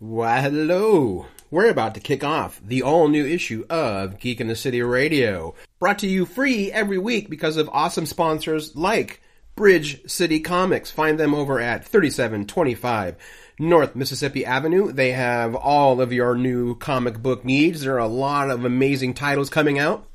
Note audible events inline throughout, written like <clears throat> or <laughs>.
Why, hello. We're about to kick off the all new issue of Geek in the City Radio, brought to you free every week because of awesome sponsors like Bridge City Comics. Find them over at 3725 North Mississippi Avenue. They have all of your new comic book needs. There are a lot of amazing titles coming out.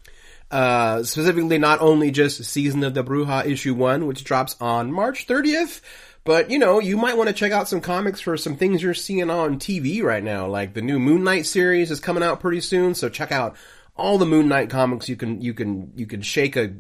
Uh, specifically not only just Season of the Bruja issue 1, which drops on March 30th, but you know, you might want to check out some comics for some things you're seeing on TV right now. Like the new Moon Knight series is coming out pretty soon, so check out all the Moon Knight comics you can you can you can shake a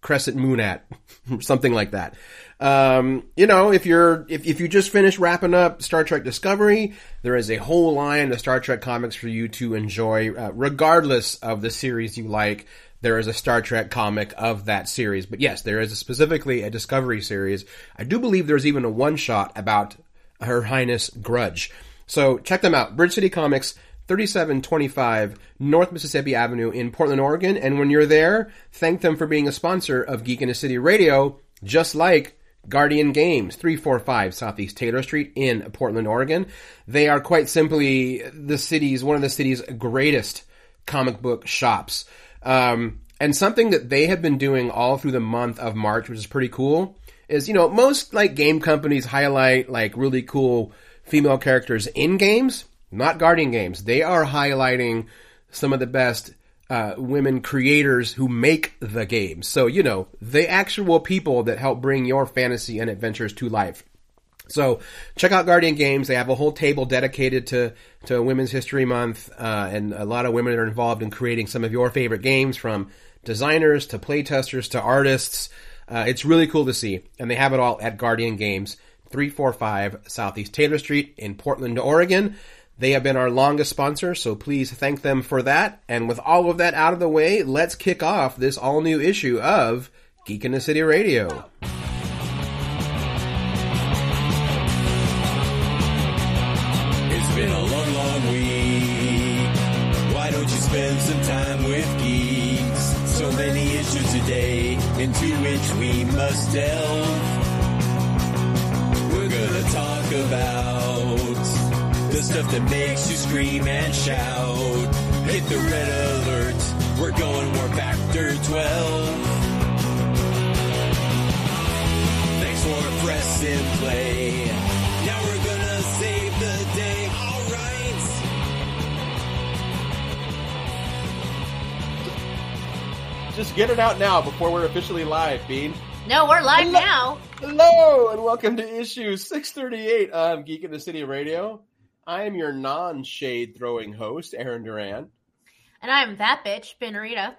crescent moon at, <laughs> something like that. Um, you know, if you're if if you just finished wrapping up Star Trek Discovery, there is a whole line of Star Trek comics for you to enjoy, uh, regardless of the series you like there is a Star Trek comic of that series. But yes, there is a specifically a Discovery series. I do believe there's even a one shot about Her Highness Grudge. So check them out. Bridge City Comics, 3725 North Mississippi Avenue in Portland, Oregon. And when you're there, thank them for being a sponsor of Geek in the City Radio, just like Guardian Games, 345 Southeast Taylor Street in Portland, Oregon. They are quite simply the city's, one of the city's greatest comic book shops. Um, and something that they have been doing all through the month of March, which is pretty cool, is, you know, most like game companies highlight like really cool female characters in games, not Guardian games. They are highlighting some of the best uh, women creators who make the games. So, you know, the actual people that help bring your fantasy and adventures to life. So check out Guardian Games. They have a whole table dedicated to to Women's History Month, uh, and a lot of women are involved in creating some of your favorite games, from designers to playtesters to artists. Uh, it's really cool to see, and they have it all at Guardian Games, three four five Southeast Taylor Street in Portland, Oregon. They have been our longest sponsor, so please thank them for that. And with all of that out of the way, let's kick off this all new issue of Geek in the City Radio. Delve. We're gonna talk about the stuff that makes you scream and shout. Hit the red alert. We're going warp factor 12. Thanks for pressing play. Now we're gonna save the day. All right. just get it out now before we're officially live, Bean. No, we're live Hello. now. Hello, and welcome to issue 638 of Geek in the City Radio. I am your non shade throwing host, Aaron Duran. And I'm that bitch, Benrita.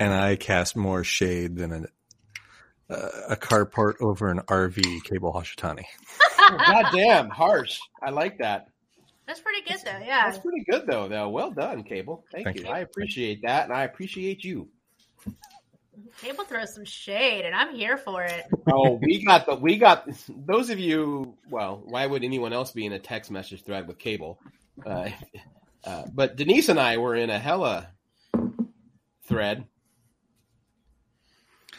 And I cast more shade than a, uh, a carport over an RV cable Hashitani. oh, God damn, harsh. I like that. That's pretty good, though. Yeah, that's pretty good, though. Though, well done, Cable. Thank, Thank you. you. I appreciate that, and I appreciate you. Cable throws some shade, and I'm here for it. Oh, we <laughs> got the we got those of you. Well, why would anyone else be in a text message thread with Cable? Uh, <laughs> uh, but Denise and I were in a hella thread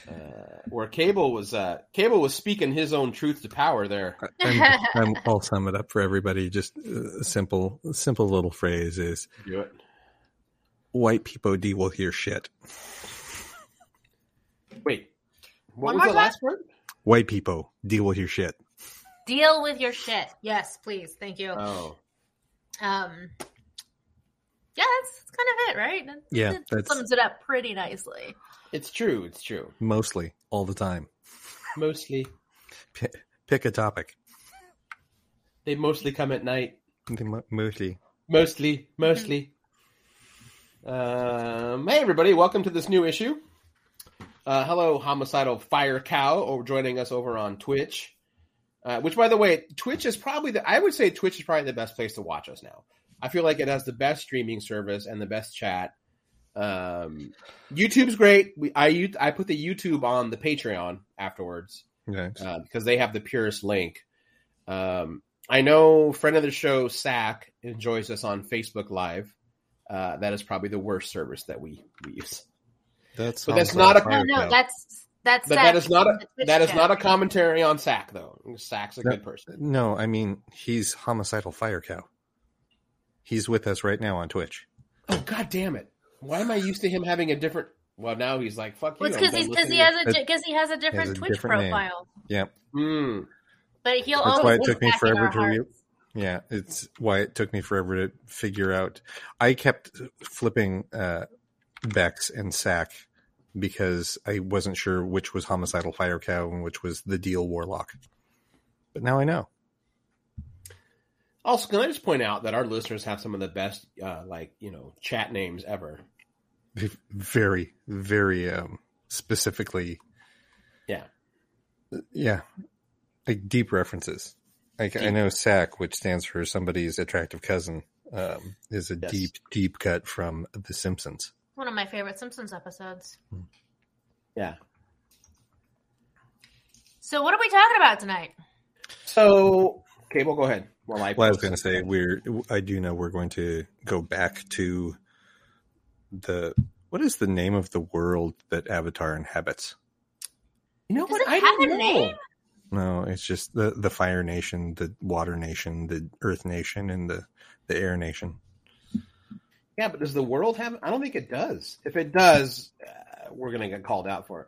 uh, where Cable was uh, Cable was speaking his own truth to power there. i will <laughs> sum it up for everybody. Just a simple, simple little phrase is: Do it. White people deal with your shit. Wait, what One was the last word? White people deal with your shit. Deal with your shit. Yes, please. Thank you. Oh. Um. Yeah, that's, that's kind of it, right? That, yeah, that sums it up pretty nicely. It's true. It's true. Mostly, all the time. Mostly. P- pick a topic. They mostly come at night. Mo- mostly. Mostly. Mostly. Um, hey, everybody. Welcome to this new issue. Uh, hello, homicidal fire cow, or joining us over on Twitch. Uh, which, by the way, Twitch is probably the. I would say Twitch is probably the best place to watch us now. I feel like it has the best streaming service and the best chat um, YouTube's great. We, I I put the YouTube on the Patreon afterwards uh, because they have the purest link. Um, I know friend of the show Sack enjoys us on Facebook Live. Uh, that is probably the worst service that we, we use. That's but that's not a no, no. That's That's But that is not a that is not a commentary on Sack though. Sack's a No. good person. No, I mean he's homicidal fire cow. He's with us right now on Twitch. Oh god damn it! Why am I used to him having a different? Well, now he's like fuck Well, you. it's because because he has a because he has a different a Twitch different name. profile. Yeah, Hmm. But he'll That's why it took me forever to re- yeah. It's why it took me forever to figure out. I kept flipping uh, Bex and Sack because I wasn't sure which was homicidal fire cow and which was the deal warlock. But now I know. Also, can I just point out that our listeners have some of the best, uh, like you know, chat names ever. Very, very um, specifically Yeah. Yeah, like deep references. Like I know SAC, which stands for somebody's attractive cousin, um, is a Yes. deep, deep cut from The Simpsons. One of my favorite Simpsons episodes. Hmm. Yeah. So what are we talking about tonight? So, okay, well, go ahead. Well, I, Well, I was going to say we're. I do know we're going to go back to the. What is the name of the world that Avatar inhabits? you know Does what? it I have don't a know. name? No, it's just the the Fire Nation, the Water Nation, the Earth Nation, and the the Air Nation. Yeah, but does the world have? I don't think it does. If it does, uh, we're gonna get called out for it.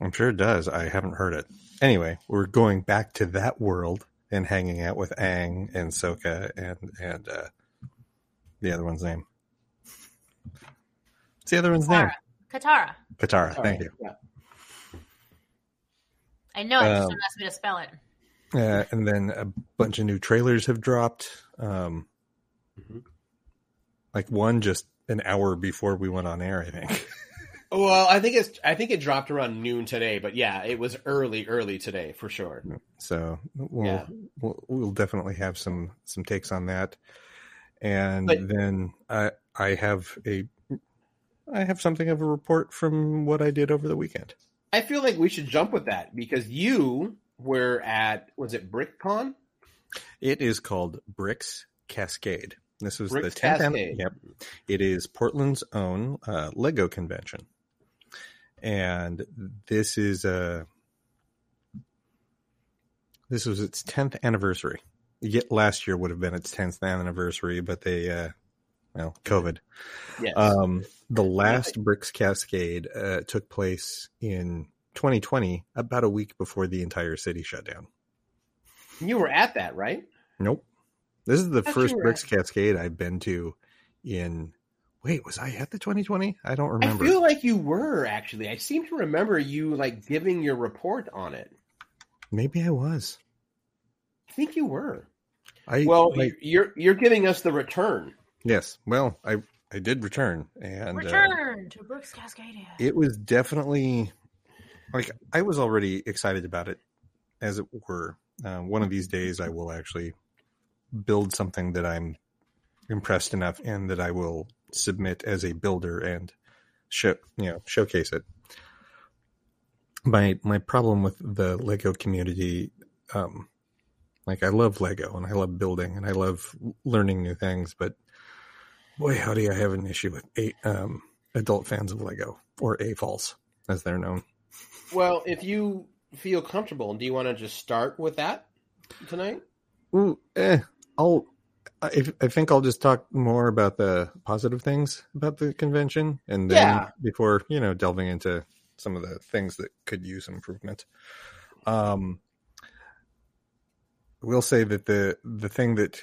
I'm sure it does. I haven't heard it. Anyway, we're going back to that world and hanging out with Aang and Sokka and and uh, the other one's name. What's the other one's name? Katara. Katara. Katara. Thank you. Yeah. I know. It just Um, don't ask me to spell it. Uh, and then a bunch of new trailers have dropped. Um, Mhm. Like one just an hour before we went on air, I think. <laughs> Well, I think it's. I think it dropped around noon today, but yeah, it was early, early today for sure. So we'll, Yeah. we'll we'll definitely have some some takes on that. And But- then I I have a I have something of a report from what I did over the weekend. I feel like we should jump with that because you were at was it BrickCon? It is called Bricks Cascade. This was Bricks the 10th. an- yep. It is Portland's own uh, Lego convention. And this is a this was its 10th anniversary. Yet last year would have been its 10th anniversary, but they uh well, COVID. Yes. Um, the last Bricks Cascade uh, took place in 2020, about a week before the entire city shut down. you were at that, right? Nope. This is the Thought first you Bricks at- Cascade I've been to in. Wait, was I at the 2020? I don't remember. I feel like you were actually. I seem to remember you like giving your report on it. Maybe I was. I think you were. I Well, like, you're you're giving us the return. yes. Well, I I did return, and uh, Return to Brooks Cascadia. it was definitely like I was already excited about it, as it were. Uh, one of these days, I will actually build something that I'm impressed enough in that I will submit as a builder and show you know showcase it. My my problem with the Lego community, um, like I love Lego and I love building and I love learning new things, but boy, howdy, I have an issue with eight um, adult fans of Lego or AFOLs as they're known. Well, if you feel comfortable, do you want to just start with that tonight? Ooh, eh, I'll. I, I think I'll just talk more about the positive things about the convention, and then Yeah. before you know delving into some of the things that could use improvement. Um, we'll say that the the thing that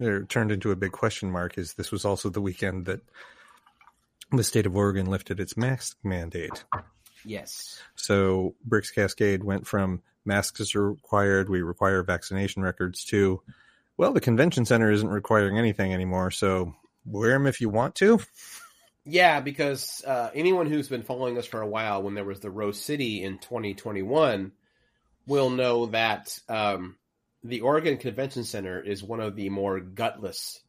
or turned into a big question mark is this was also the weekend that the state of Oregon lifted its mask mandate. Yes. So Bricks Cascade went from masks are required, we require vaccination records too. well, the convention center isn't requiring anything anymore, so wear them if you want to. Yeah, because uh, anyone who's been following us for a while, when there was the Rose City in 2021, will know that um, the Oregon Convention Center is one of the more gutless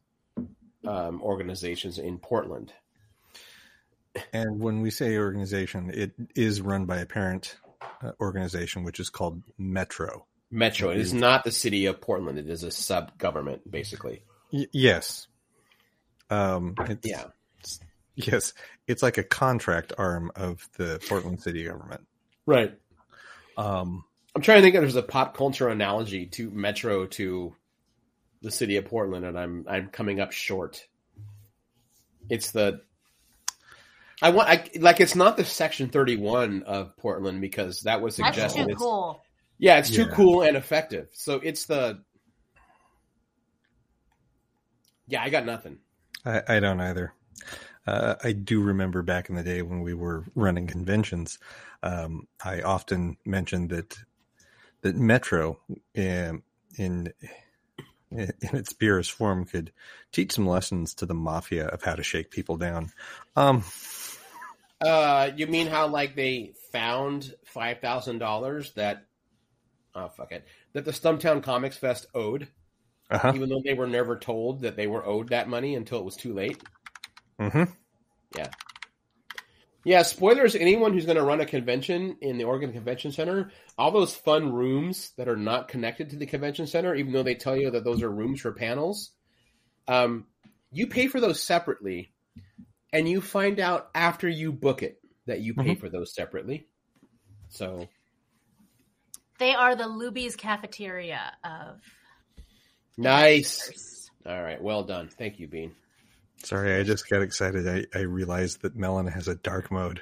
um, organizations in Portland. And when we say organization, it is run by a parent organization, which is called Metro. Metro. It is not the city of Portland. It is a sub government, basically. Y- yes. Um, it's, Yeah. Yes, it's like a contract arm of the Portland city government. Right. Um, I'm trying to think if there's a pop culture analogy to Metro to the city of Portland, and I'm I'm coming up short. It's the I want I like it's not the Section 31 of Portland because that was That's suggested. too It's- cool. Yeah, it's too Yeah. cool and effective. So it's the yeah, I got nothing. I, I don't either. Uh, I do remember back in the day when we were running conventions. Um, I often mentioned that that Metro, um, in in its purest form, could teach some lessons to the mafia of how to shake people down. Um, Uh, you mean how like they found five thousand dollars that oh fuck it that the Stumptown Comics Fest owed, uh-huh. even though they were never told that they were owed that money until it was too late. Mm-hmm. Yeah. Yeah, spoilers. Anyone who's going to run a convention in the Oregon Convention Center, all those fun rooms that are not connected to the convention center, even though they tell you that those are rooms for panels, um, you pay for those separately, and you find out after you book it that you pay for those separately. So They are the Luby's cafeteria of. nice. All right, well done. Thank you, Bean. Sorry, I just got excited. I, I realized that Melon has a dark mode.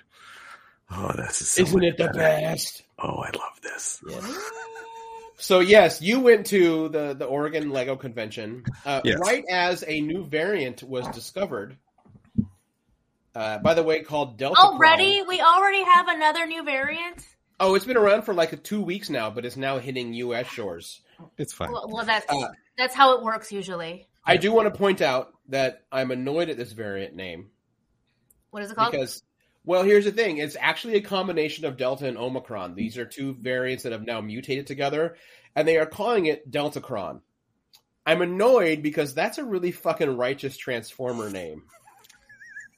Oh, that's so Isn't much it the better. best? Oh, I love this. So yes, you went to the the Oregon Lego convention uh, Yes. right as a new variant was discovered. Uh, by the way, called Delta. Already, we already have another new variant. Oh, it's been around for like two weeks now, but it's now hitting U.S. shores. It's fine. Well, well that's Uh, that's how it works usually. I do want to point out that I'm annoyed at this variant name What is it called? because, well, here's the thing: it's actually a combination of Delta and Omicron. These are two variants that have now mutated together, and they are calling it Delta Deltacron. I'm annoyed because that's a really fucking righteous Transformer name,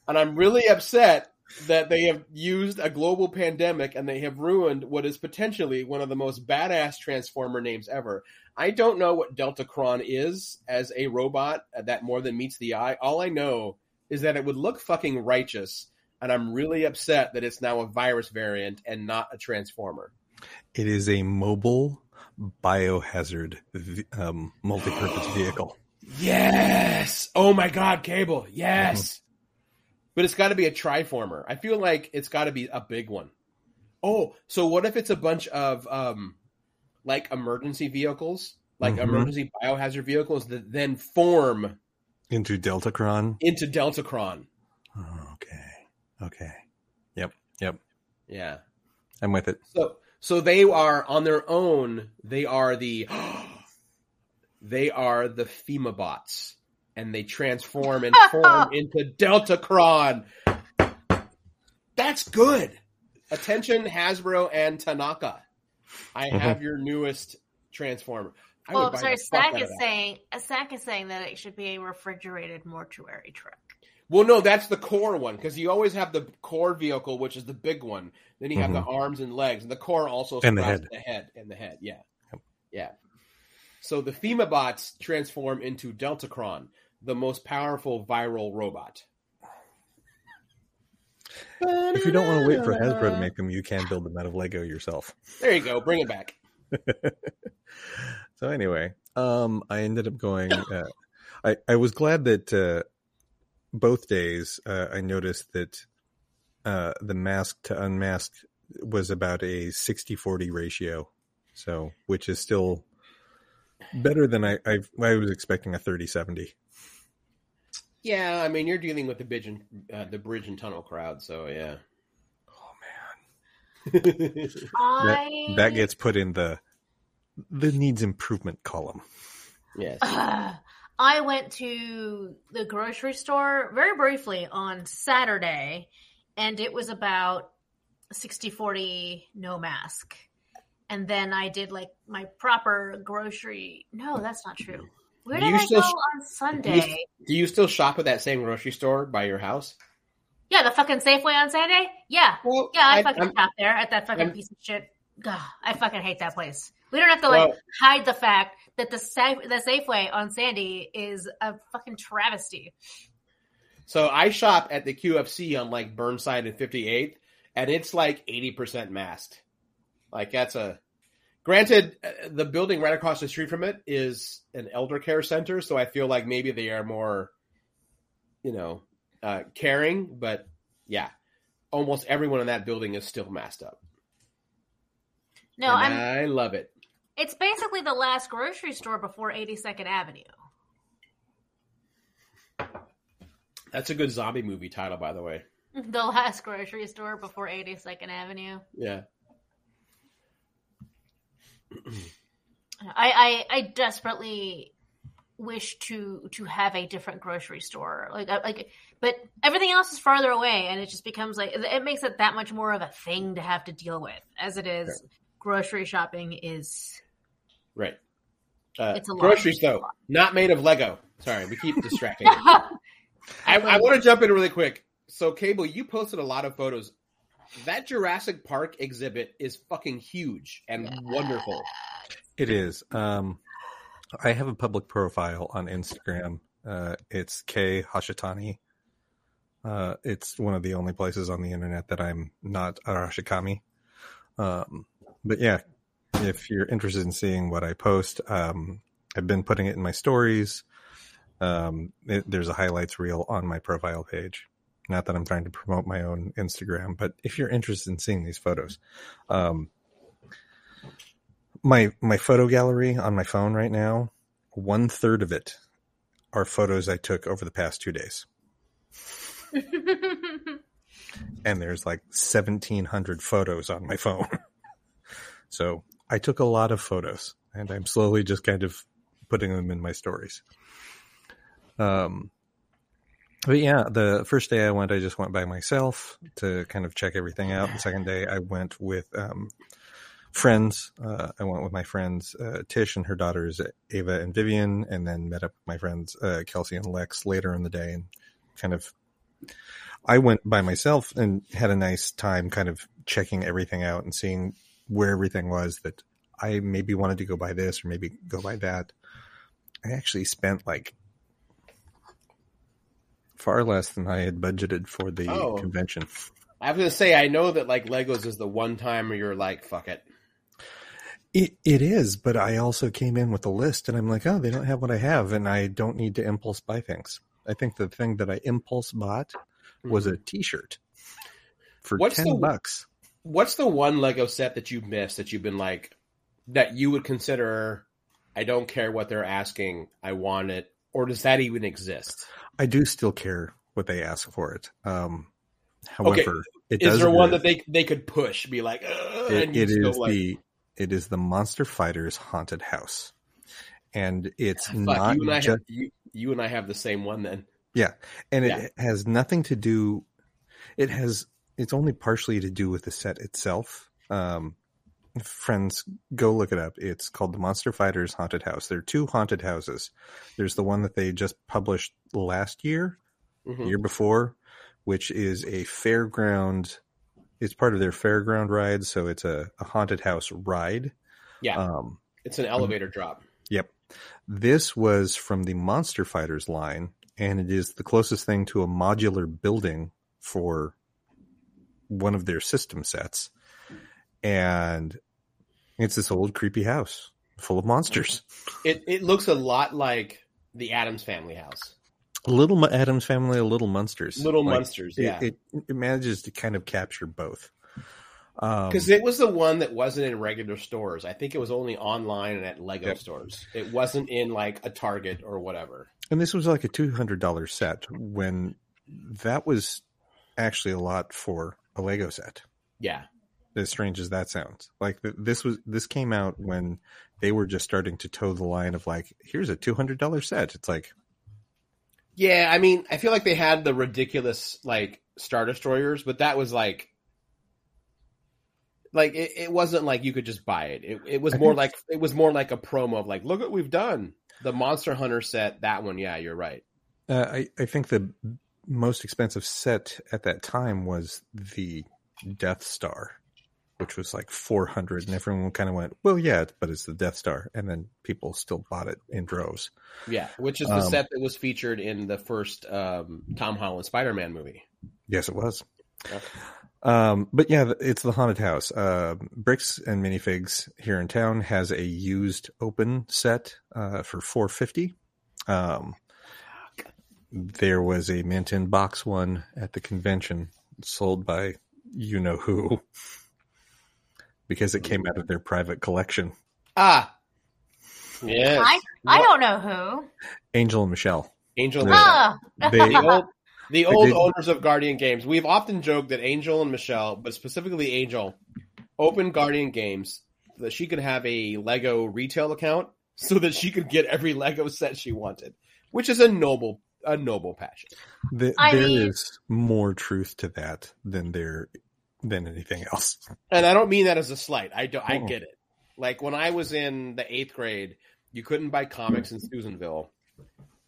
and I'm really upset that they have used a global pandemic and they have ruined what is potentially one of the most badass Transformer names ever. I don't know what Deltacron is as a robot that more than meets the eye. All I know is that it would look fucking righteous, and I'm really upset that it's now a virus variant and not a Transformer. It is a mobile biohazard um, multi-purpose <gasps> vehicle. Yes. Oh my god, Cable. Yes. But it's got to be a triformer. I feel like it's got to be a big one. Oh, so what if it's a bunch of um like emergency vehicles, like Mhm. emergency biohazard vehicles that then form Into Deltacron. into Deltacron? Oh, okay. Okay. Yep. Yep. Yeah. I'm with it. So so they are on their own. They are the <gasps> they are the FEMA bots, and they transform and form <laughs> into Delta Deltacron. That's good. Attention, Hasbro and Takara. I have your newest transformer. I well, sorry, the fuck Stack is of that. saying Stack is saying that it should be a refrigerated mortuary truck. Well, no, that's the core one because you always have the core vehicle, which is the big one. Then you have the arms and legs, and the core also Mm-hmm. And the head. the head and the head. Yeah, yeah. So the FEMA bots transform into Deltacron, the most powerful viral robot. If you don't want to wait for Hasbro to make them, you can build them out of Lego yourself. There you go. Bring it back. <laughs> So anyway, um, I ended up going. Uh, I I was glad that uh, both days uh, I noticed that uh, the mask to unmask was about a 60-40 ratio, so which is still better than I I, I was expecting a 30-70. Yeah, I mean you're dealing with the bridge and uh, the bridge and tunnel crowd, so yeah. Oh man, <laughs> that, I that gets put in the the needs improvement column. yes. Ugh. <sighs> I went to the grocery store very briefly on Saturday, and it was about 60 40 no mask. And then I did like my proper grocery. No, that's not true. Where Do did you I still go sh- on Sunday? Do you still shop at that same grocery store by your house? Yeah, the fucking Safeway on Saturday? Yeah. Well, Yeah, I, I- fucking I'm- shop there at that fucking I'm- piece of shit. Ugh, I fucking hate that place. We don't have to like Well- hide the fact that the Sa- the Safeway on Sandy is a fucking travesty. So I shop at the QFC on like Burnside and 58th, and it's like 80% masked. Like that's a granted, uh, the building right across the street from it is an elder care center, so I feel like maybe they are more, you know, uh, caring. But yeah, almost everyone in that building is still masked up. No. I love it. It's basically the last grocery store before 82nd Avenue. That's a good zombie movie title, by the way. The last grocery store before 82nd Avenue. Yeah. I, I I desperately wish to to have a different grocery store like like but everything else is farther away and it just becomes like it makes it that much more of a thing to have to deal with as it is grocery shopping is Right. Uh, It's a lot. though, not made of Lego. Sorry, we keep distracting. <laughs> I, I want to jump in really quick. So, Cable, you posted a lot of photos. That Jurassic Park exhibit is fucking huge and wonderful. It is. Um, I have a public profile on Instagram. Uh, it's K Hashitani. Uh, it's one of the only places on the internet that I'm not Arashikami. Um, but yeah, if you're interested in seeing what I post, um, I've been putting it in my stories. Um, it, there's a highlights reel on my profile page. Not that I'm trying to promote my own Instagram, but if you're interested in seeing these photos, um, my my photo gallery on my phone right now, one third of it are photos I took over the past two days, <laughs> and there's like seventeen hundred photos on my phone. <laughs> so I took a lot of photos, and I'm slowly just kind of putting them in my stories. Um, but yeah, the first day I went, I just went by myself to kind of check everything out. The second day, I went with um, friends. Uh, I went with my friends uh, Tish and her daughters Ava and Vivian, and then met up with my friends uh, Kelsey and Lex later in the day, and kind of. I went by myself and had a nice time, kind of checking everything out and seeing where everything was that I maybe wanted to go by this or maybe go by that. I actually spent like far less than I had budgeted for the Oh. convention. I was going to say, I know that like Legos is the one time where you're like, fuck it. It it is, but I also came in with a list, and I'm like, oh, they don't have what I have, and I don't need to impulse buy things. I think the thing that I impulse bought was a T-shirt for Mm-hmm. What's ten the- bucks. What's the one Lego set that you've missed that you've been like, that you would consider, I don't care what they're asking, I want it, or does that even exist? I do still care what they ask for it. Um, however, it Is there one that they they could push, be like, it, it is like, the it is the Monster Fighters haunted house, and it's fuck, not you and I just have, you, you and I have the same one then. Yeah, and it has nothing to do. It has. It's only partially to do with the set itself. Um, friends, go look it up. It's called the Monster Fighters Haunted House. There are two haunted houses. There's the one that they just published last year, Mhm. year before, which is a fairground. It's part of their fairground ride, so it's a, a haunted house ride. Yeah, Um, it's an elevator drop. Yep. This was from the Monster Fighters line, and it is the closest thing to a modular building for one of their system sets. And it's this old creepy house full of monsters. It it looks a lot like the Addams Family house, little Addams Family, a little Monsters. Little Like, Monsters. it- Yeah, It, it manages to kind of capture both. Um, because it was the one that wasn't in regular stores. I think it was only online and at Lego Yep. stores. It wasn't in like a Target or whatever. And this was like a two hundred dollar set when that was actually a lot for a Lego set. Yeah, As strange as that sounds, like th- this was this came out when they were just starting to toe the line of like, here's a two hundred dollar set. It's like, yeah. I mean, I feel like they had the ridiculous like Star Destroyers, but that was like. Like it, it wasn't like you could just buy it. It, it was I more like it was more like a promo of like, look what we've done. The Monster Hunter set, that one, yeah, you're right. uh, I I think the most expensive set at that time was the Death Star. Which was like 400 and everyone kind of went, well, yeah, but it's the Death Star. And then people still bought it in droves. Yeah, which is the Um, set that was featured in the first um, Tom Holland Spider-Man movie. Yes, it was. Yeah. Um, but yeah, it's the haunted house. Uh, Bricks and Minifigs here in town has a used open set uh, for 450. Um, there was a mint in box one at the convention sold by you know who because it came out of their private collection. Ah, yes, I I don't know who. Angel and Michelle. Angel. Yeah. Michelle. Ah, They, the old, the old owners of Guardian Games. We've often joked that Angel and Michelle, but specifically Angel, opened Guardian Games so that she could have a Lego retail account so that she could get every Lego set she wanted, which is a noble, a noble passion. the, there mean- is more truth to that than there than anything else. And I don't mean that as a slight. I do, I get it. Like when I was in the eighth grade, you couldn't buy comics in Susanville.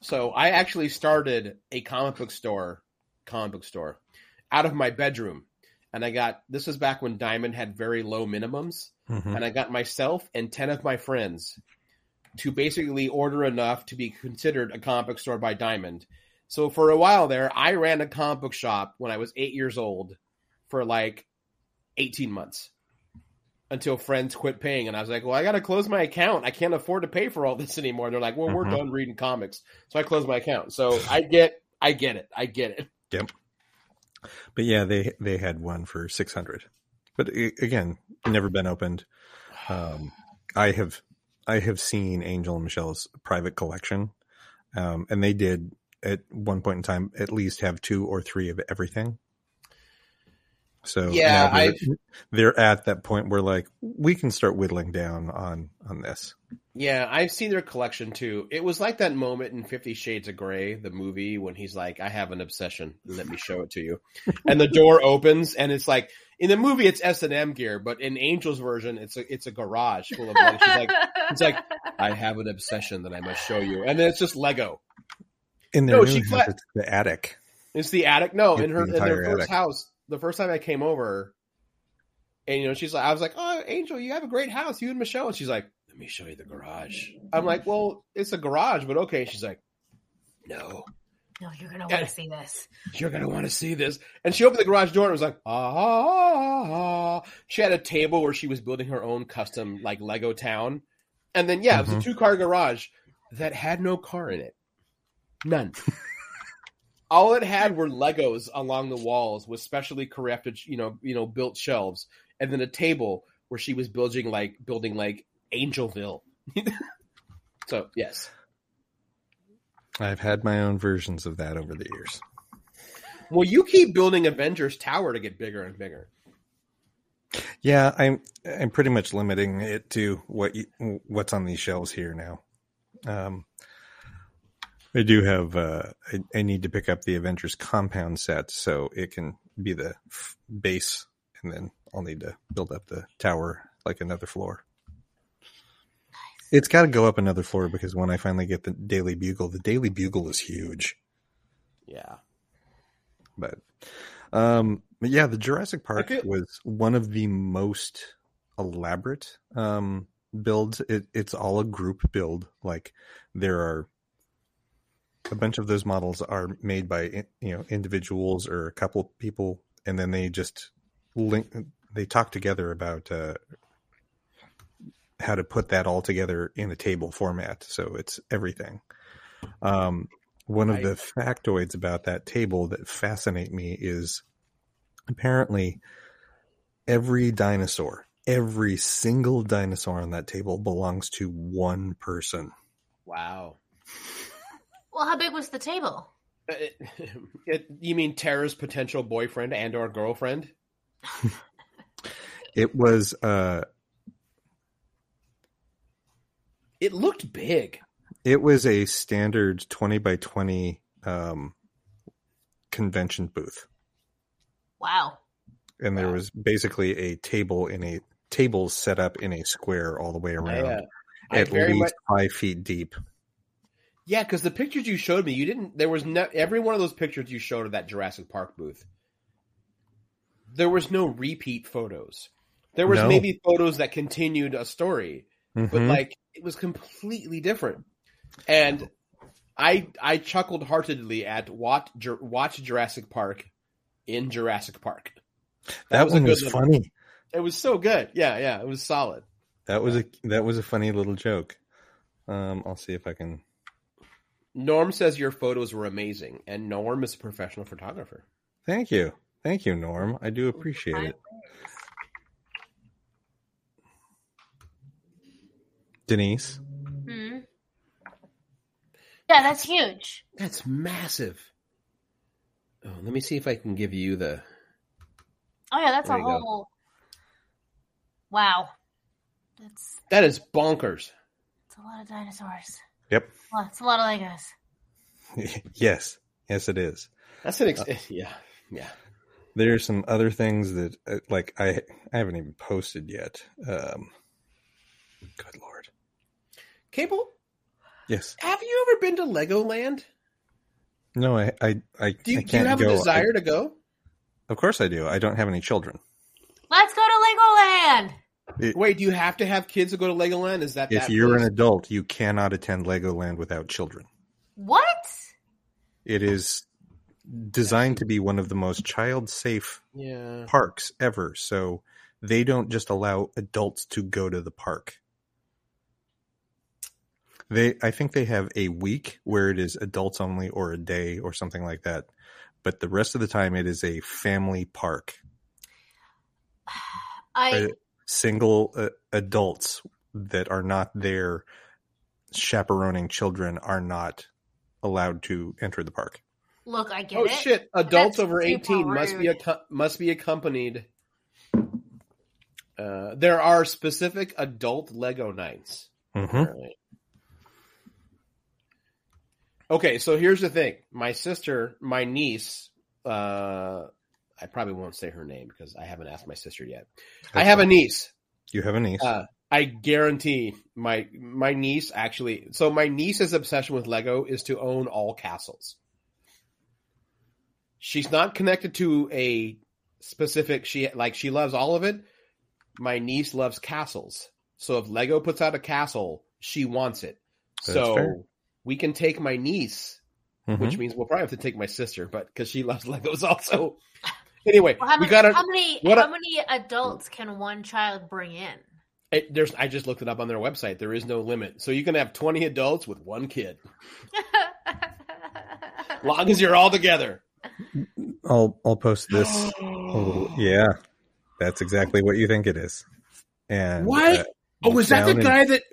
So I actually started a comic book store, comic book store, out of my bedroom. And I got this was back when Diamond had very low minimums. Mhm. And I got myself and ten of my friends to basically order enough to be considered a comic book store by Diamond. So for a while there, I ran a comic book shop when I was eight years old for like 18 months until friends quit paying. And I was like, well, I got to close my account. I can't afford to pay for all this anymore. And they're like, well, we're Mhm. done reading comics. So I closed my account. So I get, I get it. I get it. Yep. But yeah, they they had one for six hundred. But a- again, never been opened. Um, I have I have seen Angel and Michelle's private collection, um, and they did at one point in time at least have two or three of everything. So Yeah, they're, they're at that point where like we can start whittling down on on this. Yeah, I've seen their collection too. It was like that moment in Fifty Shades of Grey, the movie, when he's like, I have an obsession. Let me show it to you. and the door <laughs> opens and it's like, in the movie, it's S&M gear, but in Angel's version, it's a, it's a garage full of like, she's like, it's like, I have an obsession that I must show you. And then it's just Lego. In their No, she it's the attic. It's the attic. No, It's in her in their first attic. house. The first time I came over, and you know, she's like, I was like, "Oh, Angel, you have a great house, you and Michelle." And she's like, "Let me show you the garage." I'm like, "Well, it's a garage, but okay." She's like, "No, no, you're gonna want to see this. you're gonna want to see this." And she opened the garage door and was like, "Ah." ah, ah." She had a table where she was building her own custom like Lego town, and then yeah, it was a two car garage that had no car in it, none. All it had were Legos along the walls with specially crafted, you know, you know, built shelves, and then a table where she was building like building like Angelville. <laughs> so yes, I've had my own versions of that over the years. well, you keep building Avengers Tower to get bigger and bigger. Yeah, I'm I'm pretty much limiting it to what you, what's on these shelves here now. Um, I do have uh, I, I need to pick up the Avengers compound set so it can be the f- base, and then I'll need to build up the tower like another floor. It's got to go up another floor because when I finally get the Daily Bugle, the Daily Bugle is huge. Yeah, but um but yeah the jurassic park Okay. was one of the most elaborate um builds it, it's all a group build like there are a bunch of those models are made by you know individuals or a couple people and then they just link they talk together about uh how to put that all together in a table format so it's everything um one of Right. the factoids about that table that fascinate me is apparently every dinosaur, every single dinosaur on that table belongs to one person. wow. Well, how big was the table? Uh, It, <laughs> it, you mean Tara's potential boyfriend and or girlfriend? <laughs> It was uh It looked big. it was a standard 20 by 20 um convention booth. Wow. And there Wow. was basically a table in a tables set up in a square all the way around. Yeah, I at least much five feet deep. Yeah, because the pictures you showed me, you didn't. There was no every one of those pictures you showed of that Jurassic Park booth. There was no repeat photos. There was No. maybe photos that continued a story, but Mhm. like it was completely different. And I I chuckled heartedly at watch watch Jurassic Park in Jurassic Park. that was a one was little- funny. It was so good. Yeah, yeah, it was solid. That was a that was a funny little joke. Um, I'll see if I can. Norm says your photos were amazing, and Norm is a professional photographer. Thank you, thank you, Norm. I do appreciate it. Denise, Hmm. Yeah, that's huge. That's massive. Oh, let me see if I can give you the. Oh yeah, that's There a you go. whole. Wow, that's That is bonkers. It's a lot of dinosaurs. Yep. Well, it's a lot of Legos. <laughs> yes, yes, it is. That's an ex- yeah, yeah. There are some other things that, uh, like, I I haven't even posted yet. Um, good lord. Cable, Yes. have you ever been to Legoland? No, I I I, Do you, I do you can't have go. a desire I- to go? of course, I do. I don't have any children. Let's go to Legoland. Wait, do you have to have kids to go to Legoland? Is that If that you're an adult, you cannot attend Legoland without children. What? It is designed to be one of the most child safe yeah, parks ever. So they don't just allow adults to go to the park. They I think they have a week where it is adults only or a day or something like that. But the rest of the time it is a family park. I single uh, adults that are not there chaperoning children are not allowed to enter the park. look. I get Oh it. shit! Adults That's over super eighteen must be rude. must be accompanied. Uh, there are specific adult Lego nights. hmm. Okay, so here's the thing. My sister, my niece, uh, I probably won't say her name because I haven't asked my sister yet. I have a niece. You have a niece. Uh, I guarantee my my niece actually. So my niece's obsession with Lego is to own all castles. She's not connected to a specific. She like she loves all of it. My niece loves castles. So if Lego puts out a castle, she wants it. That's so fair. we can take my niece, Mhm. which means we'll probably have to take my sister, but because she loves Legos also. <laughs> Anyway, Well, how we many, got to. how many what how I- many adults can one child bring in? It, there's I just looked it up on their website. There is no limit, so you can have 20 adults with one kid, <laughs> long as you're all together. I'll I'll post this. <gasps> Oh, yeah, that's exactly what you think it is. And What? uh, Oh, is that the down in- guy that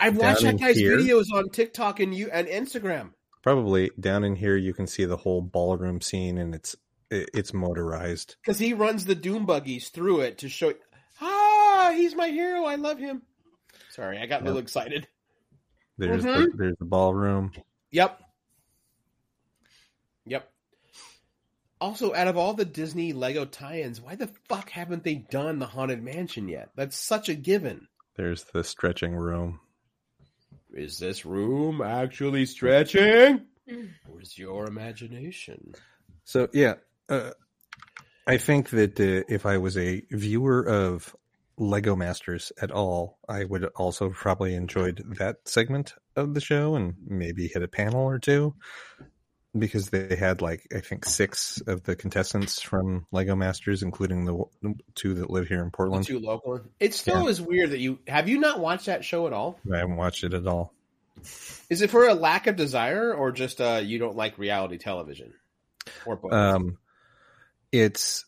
I've watched that guy's here? videos on TikTok and you and Instagram? probably down in here, you can see the whole ballroom scene, and it's it- it's motorized. Because he runs the doom buggies through it to show. Ah, he's my hero. I love him. Sorry, I got a little excited. There's the, Mhm. there's the ballroom. Yep. Yep. Also, out of all the Disney Lego tie-ins, why the fuck haven't they done the Haunted Mansion yet? That's such a given. There's the stretching room. Is this room actually stretching? Mm. Or is your imagination? So yeah, uh, I think that uh, if I was a viewer of Lego Masters at all, I would also probably enjoyed that segment of the show and maybe hit a panel or two because they had like I think six of the contestants from Lego Masters, including the two that live here in The Portland. two local. It still is weird that you have you not watched that show at all? I haven't watched it at all. Is it for a lack of desire or just uh, you don't like reality television? Or both? Um, it's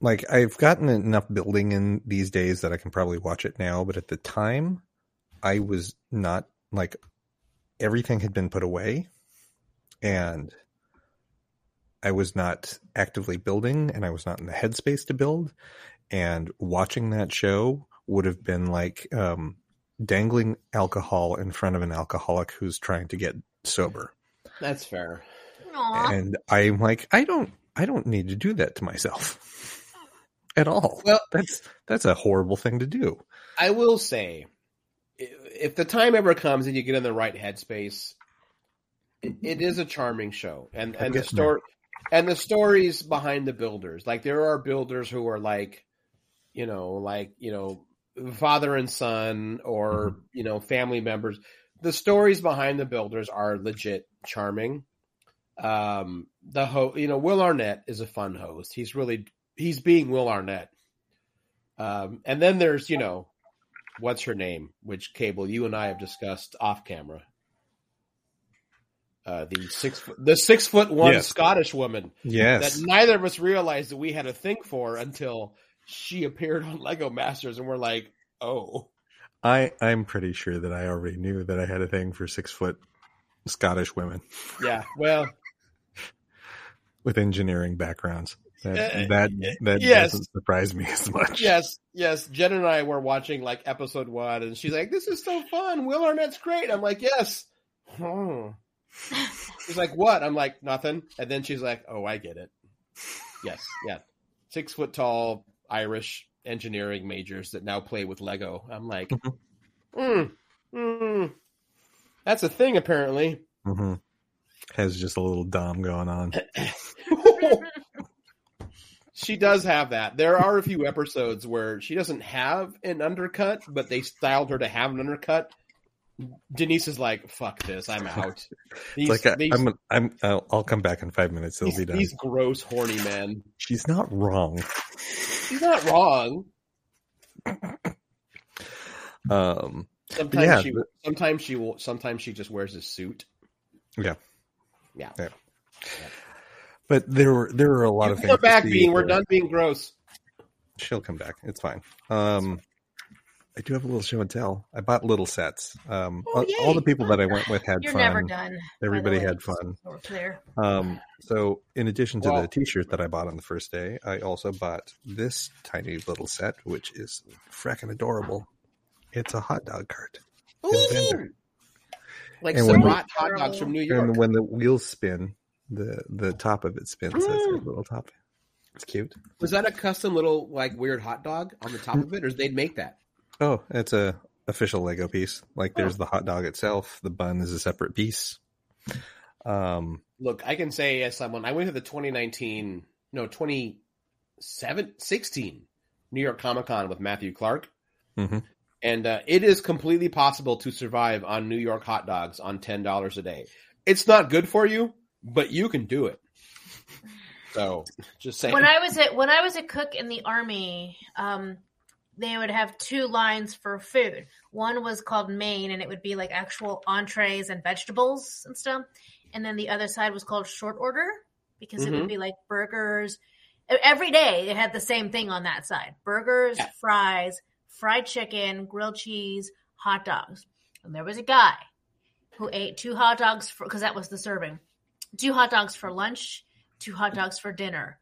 like I've gotten enough building in these days that I can probably watch it now, but at the time, I was not like everything had been put away, and I was not actively building, and I was not in the headspace to build, and watching that show would have been like um, dangling alcohol in front of an alcoholic who's trying to get sober That's fair. Aw. and I'm like, I don't, I don't need to do that to myself <laughs> at all. Well- that's that's a horrible thing to do. I will say, if the time ever comes and you get in the right headspace, it, it is a charming show, and and the guess story and the stories behind the builders. Like there are builders who are like you know, like you know, father and son, or mm-hmm. you know, family members. The stories behind the builders are legit charming. Um, the ho, you know, Will Arnett is a fun host. He's really he's being Will Arnett. Um, and then there's you know, what's her name? Which Cable you and I have discussed off camera. Uh, the six foot, the six foot one Yes. Scottish woman Yes. that neither of us realized that we had a thing for until she appeared on Lego Masters, and we're like, oh, I I'm pretty sure that I already knew that I had a thing for six foot Scottish women yeah. Well, with engineering backgrounds. That Uh, that that yes. doesn't surprise me as much. yes, yes. Jen and I were watching like episode one, and she's like, "This is so fun. Will Arnett's great." I'm like, "Yes." Hmm. She's like, "What?" I'm like, "Nothing." And then she's like, "Oh, I get it." Yes, yeah. Six foot tall Irish engineering majors that now play with Lego. I'm like, mm, mm. that's a thing apparently. hmm Has just a little dom going on. <laughs> she does have that. There are a few episodes where she doesn't have an undercut, but they styled her to have an undercut. Denise is like, "Fuck this, I'm <laughs> out." These, like I, these, I'm I'm I'll, I'll come back in five minutes. It'll these, be done. these gross, horny men. She's not wrong. She's not wrong. Um, Sometimes Yeah, she, but- sometimes she will. Sometimes she just wears a suit. yeah, Yeah. Yeah. but there were there were a lot You of things. come back, Bean. We're done being gross. She'll come back. It's fine. Um, I do have a little show and tell. I bought little sets. Um, Oh, all, all the people that I went with had You're fun. never done. Everybody had fun. We're clear. Um, so in addition to Well- the T-shirt that I bought on the first day, I also bought this tiny little set, which is fracking adorable. It's a hot dog cart, Ooh. Like And some when we- hot hot dogs from New York. and when the wheels spin, the the top of it spins. That's a Mm. little top. It's cute. Was that a custom little like weird hot dog on the top of it, or they'd make that? Oh, it's a official Lego piece. Like there's Oh. the hot dog itself. The bun is a separate piece. Um, Look, I can say as someone, I went to the 2019, no, 27, 16 New York Comic Con with Matthew Clark. Mhm. And uh, it is completely possible to survive on New York hot dogs on $10 a day. It's not good for you, but you can do it. So, just saying. when I was at when I was a cook in the army, um, they would have two lines for food. One was called main, and it would be like actual entrees and vegetables and stuff. And then the other side was called short order because it Mhm. would be like burgers. Every day they had the same thing on that side: burgers, Yeah. fries, fried chicken, grilled cheese, hot dogs. And there was a guy who ate two hot dogs because that was the serving. Two hot dogs for lunch, two hot dogs for dinner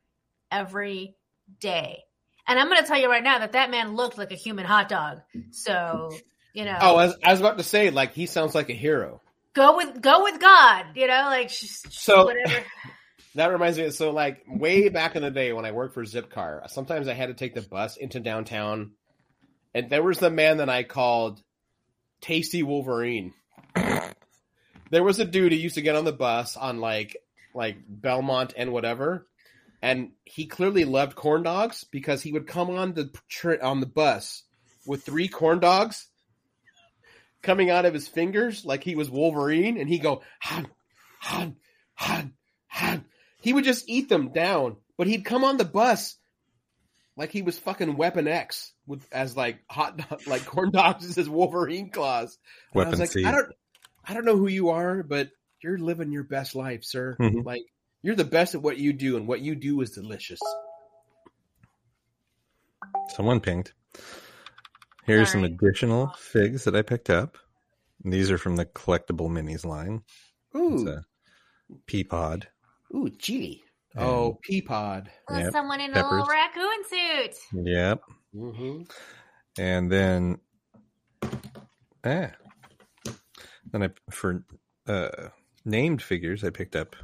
every day. And I'm going to tell you right now that that man looked like a human hot dog. So, you know, oh, I was, I was about to say, like, he sounds like a hero. go with go with God, you know, like So- whatever. <laughs> <laughs> That reminds me. So, like, way back in the day when I worked for Zipcar, sometimes I had to take the bus into downtown, and there was the man that I called Tasty Wolverine. there was a dude who used to get on the bus on like like Belmont and whatever, and he clearly loved corn dogs because he would come on the on the bus with three corn dogs coming out of his fingers like he was Wolverine, and he go han han han han. He would just eat them down, but he'd come on the bus like he was fucking Weapon X with as like hot <laughs> like corn dogs as his Wolverine claws. And I was like, C. I don't, I don't know who you are, but you're living your best life, sir. Mhm. Like you're the best at what you do, and what you do is delicious. Someone pinged. Here's some additional figs that I picked up. These are from the collectible minis line. It's Ooh, a pea pod. ooh, gee. Oh, Peapod. Well, Yep, someone in a little raccoon suit. Yep. Mm-hmm. And then, ah, then I for uh, named figures I picked up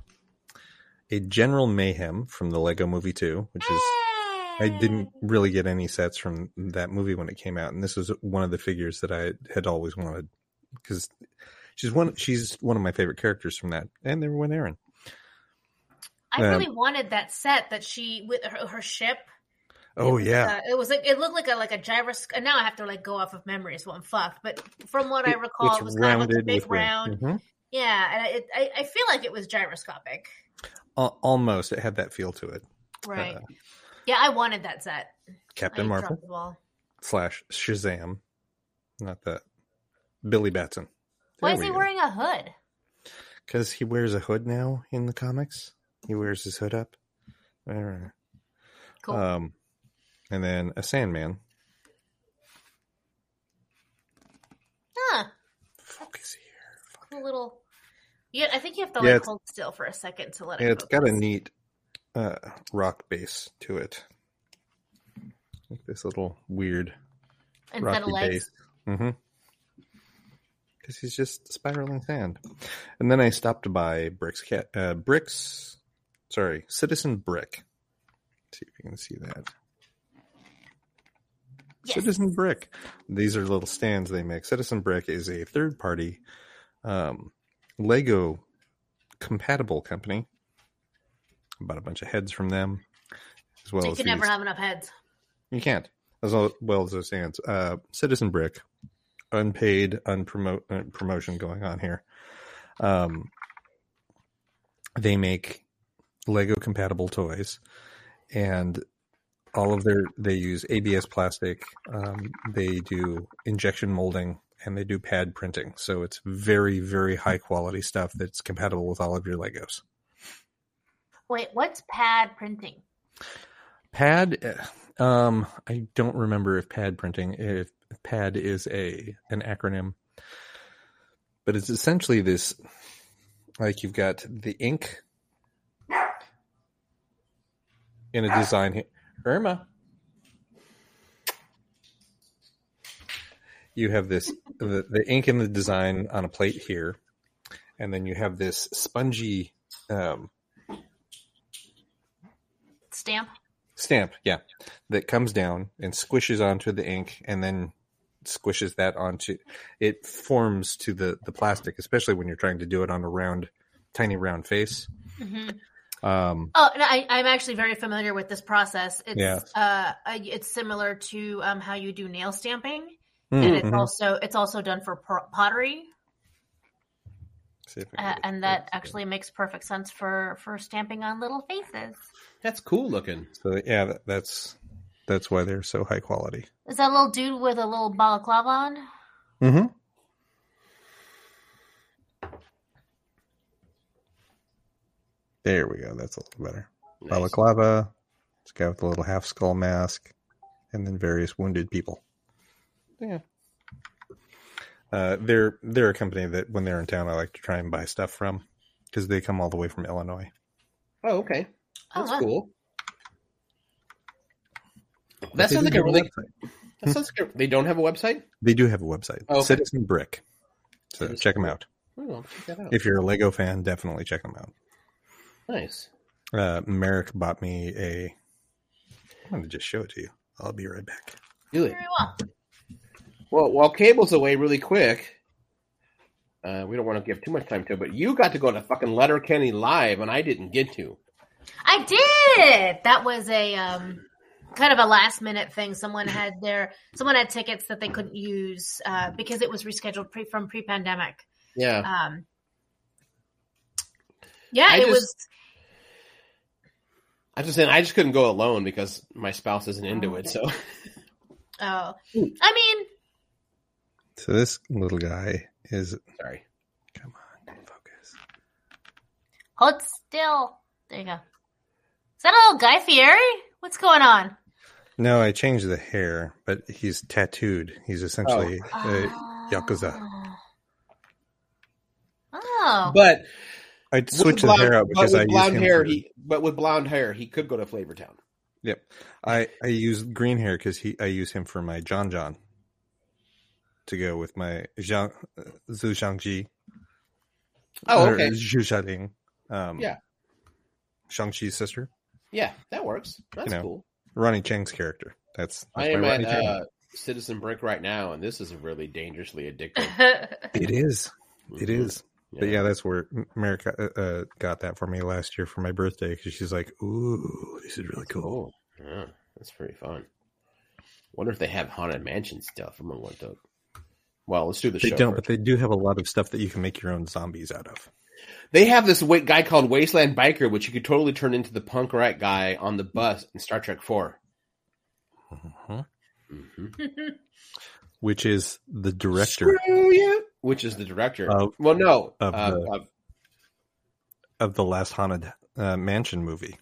a General Mayhem from the Lego Movie Two, which is I didn't really get any sets from that movie when it came out, and this was one of the figures that I had always wanted because she's one she's one of my favorite characters from that, and they were with Aaron. I Um, really wanted that set that she with her, her ship. Oh It was, yeah, uh, it was like it looked like a like a gyroscope. Now I have to like go off of memory, so I'm fucked. But from what I recall, it was kind of like a big round. Mhm. Yeah, and it, I, I feel like it was gyroscopic. Al- almost. It had that feel to it. Right. Uh, yeah, I wanted that set. Captain I Marvel dropped the ball. slash Shazam, not that Billy Batson. Why is he wearing a hood? Because he wears a hood now in the comics. He wears his hood up. Cool. Um, and then a Sandman. huh. Focus here. A little. Yeah, I think you have to like hold still for a second to let Yeah, it. it's got a neat uh, rock base to it. Like this little weird instead rocky base. Mm-hmm. Because he's just spiraling sand. And then I stopped by Brick's cat. Uh, Brick's, sorry, Citizen Brick. See if you can see that. Yes. Citizen Brick. These are little stands they make. Citizen Brick is a third party um, Lego compatible company. Bought a bunch of heads from them. As well So you can never these- have enough heads. you can't. As well well as those stands. Uh, Citizen Brick, unpaid, unpromote uh, promotion going on here. Um, they make Lego compatible toys, and all of their they use ABS plastic. Um, they do injection molding and they do pad printing. So it's very very high quality stuff that's compatible with all of your Legos. Wait, what's pad printing? Pad, uh, um, I don't remember if pad printing, if pad is a an acronym, but it's essentially this, like you've got the ink in a design. He- Irma, you have this the, the ink in the design on a plate here, and then you have this spongy um, Stamp. stamp, yeah, that comes down and squishes onto the ink, and then squishes that onto it forms to the the plastic, especially when you're trying to do it on a round, tiny round face. hmm Um, Oh, and I, I'm actually very familiar with this process. It's Yeah. uh, it's similar to um, how you do nail stamping, mm, and it's mhm. also it's also done for pottery, See if I can uh, and that fixed. actually makes perfect sense for for stamping on little faces. That's cool looking. So yeah, that, that's that's why they're so high quality. Is that little dude with a little balaclava on? Mm-hmm. There we go. That's a little better. Nice. Balaclava. This guy with the little half skull mask, and then various wounded people. Yeah. Uh, they're they're a company that when they're in town, I like to try and buy stuff from because they come all the way from Illinois. Oh, okay. Oh, That's wow. cool. But That they sounds do like a have really. website. That sounds like a, they don't have a website. They do have a website, Okay. Citizen Brick. So Citizen check them out. Oh, check that out. If you're a Lego fan, definitely check them out. Nice. Uh, Merrick bought me a. I'm going to just show it to you. I'll be right back. Do it. Very well. Well, while Cable's away really quick, uh, we don't want to give too much time to it, but you got to go to fucking Letterkenny live, and I didn't get to. I did. That was a um, kind of a last minute thing. Someone had <clears throat> their someone had tickets that they couldn't use uh, because it was rescheduled pre from pre pandemic. Yeah. Um, yeah, I it just- was. I was just saying, I just couldn't go alone because my spouse isn't into oh, it. So <laughs> Oh, I mean, So this little guy is. sorry. Come on, focus. hold still. There you go. Is that a little Guy Fieri? What's going on? No, I changed the hair, but he's tattooed. He's essentially oh. a yakuza. Oh, But I with switched the blonde- hair out but because with I used blonde him hair, for- he but with blonde hair, he could go to Flavortown. Yep, I I use green hair because he I use him for my John John to go with my Zhang uh, Zhu Shangji. Oh, okay. Zhu Xialing. Um, Yeah. Shang-Chi's sister, Yeah, that works. That's You know, cool. Ronnie Cheng's character. That's, that's I am my at Ronnie uh, Citizen Brick right now, and this is really dangerously addictive. <laughs> It is. It Mhm. is. But yeah, that's where Merrick uh, uh, got that for me last year for my birthday because she's like, "Ooh, this is really cool." Cool. Yeah. That's pretty fun. Wonder if they have haunted mansion stuff. I'm gonna want to. Well, let's do the They show. don't, first. but they do have a lot of stuff that you can make your own zombies out of. They have this guy called Wasteland Biker, which you could totally turn into the punk rock guy on the bus in Star Trek 4 Mhm. Mm-hmm. <laughs> Which is the director Screw you! Which is the director? Of- well, no, of uh, the- of- of the last haunted uh, mansion movie,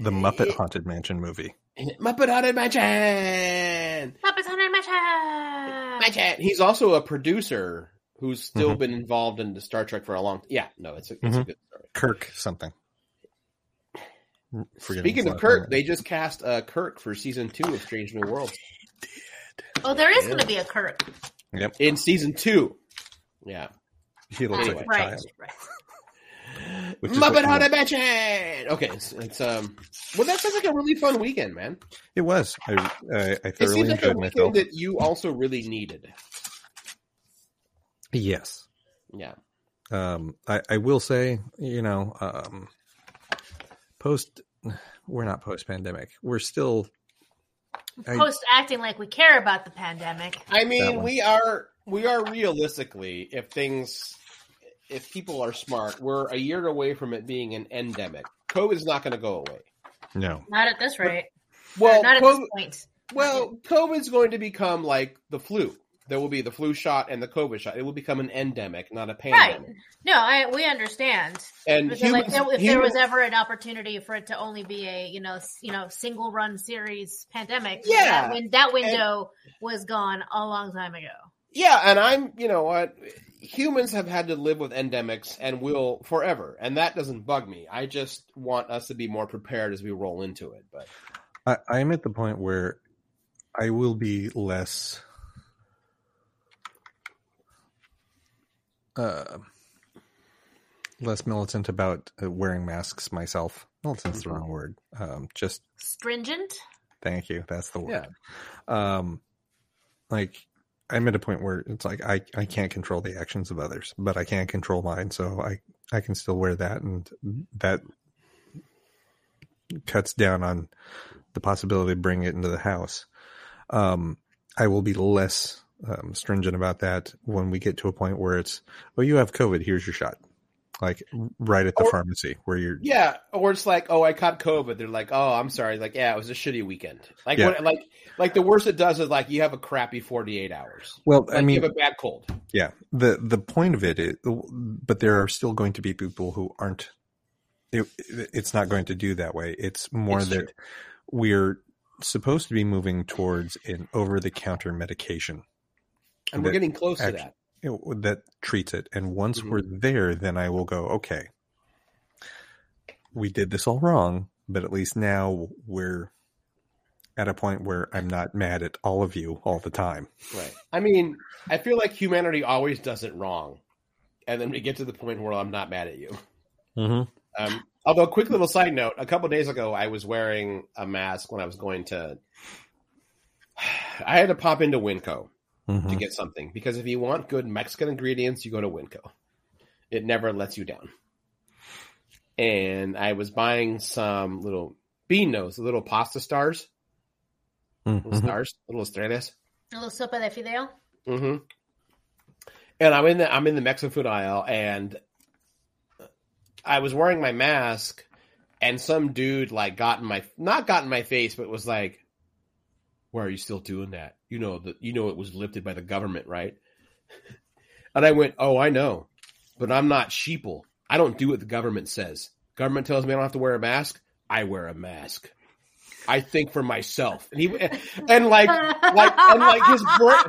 the Muppet Haunted Mansion movie. Muppet Haunted Mansion. Muppets Haunted Mansion. Mansion. He's also a producer who's still Mhm. been involved in the Star Trek for a long. Yeah, no, it's a, it's a Mhm. good story. Kirk something. Forgetting Speaking of Kirk, they just cast uh, Kirk for season two of Strange New Worlds. Oh, there is going to be a Kirk. Yep, In season two, yeah. he looks like a right, child. right. <laughs> Which Muppet you Haunted want. Mansion. Okay, it's, it's um. Well, that sounds like a really fun weekend, man. It was. I, I, I It thoroughly seems like a enjoyed weekend myself. that you also really needed. Yes. Yeah. Um, I, I will say, you know, um, post, we're not post pandemic. We're still, I- Post acting like we care about the pandemic. I mean, we are we are realistically, if things, if people are smart, we're a year away from it being an endemic. COVID is not going to go away. no. Not at this rate. Well, not at COVID, this point. well, COVID's going to become like the flu. There will be the flu shot and the COVID shot. It will become an endemic, not a pandemic. Right. pandemic. No, I we understand. And Because, like, humans, there- if there was ever an opportunity for it to only be a you know you know single run series pandemic, Yeah. that, win- that window was gone a long time ago. Yeah, and I'm, you know what? Humans have had to live with endemics and will forever, and that doesn't bug me. I just want us to be more prepared as we roll into it. But I, I'm at the point where I will be less, uh, less militant about uh, wearing masks myself. Militant's the wrong word. Um, just Stringent. thank you. That's the word. yeah, um like i'm at a point where it's like i i can't control the actions of others but i can control mine so i i can still wear that and that cuts down on the possibility of bringing it into the house um i will be less um, stringent about that when we get to a point where it's oh you have covid here's your shot like right at the Or- pharmacy where you're yeah. Or it's like, oh, I caught COVID. They're like, oh, I'm sorry. Like, yeah, it was a shitty weekend. Like, Yeah. what, like, like the worst it does is like you have a crappy 48 hours. well Like i mean you have a bad cold. Yeah. The the point of it is, but there are still going to be people who aren't. It, it's not going to do that way. It's more It's that true. we're supposed to be moving towards an over the counter medication And we're getting close to that. know, that treats it. And once Mhm. we're there, then I will go. Okay, we did this all wrong, but at least now we're at a point where I'm not mad at all of you all the time. Right. I mean, I feel like humanity always does it wrong. And then we get to the point where I'm not mad at you. Mm-hmm. Um, although, quick little side note: a couple days ago, I was wearing a mask when I was going to. <sighs> I had to pop into Winco Mm-hmm. to get something because if you want good Mexican ingredients, you go to Winco. It never lets you down. And I was buying some little bean nose, little pasta stars, Mm-hmm. stars, little estrellas. A little sopa de fideo. hmm And I'm in the I'm in the Mexican food aisle, and I was wearing my mask, and some dude like got in my not got in my face, but was like, "Why are you still doing that? You know that you know it was lifted by the government, right?" <laughs> And I went, "Oh, I know, but I'm not sheeple. I don't do what the government says. Government tells me I don't have to wear a mask. I wear a mask. I think for myself." And he <laughs> and like like and like his brain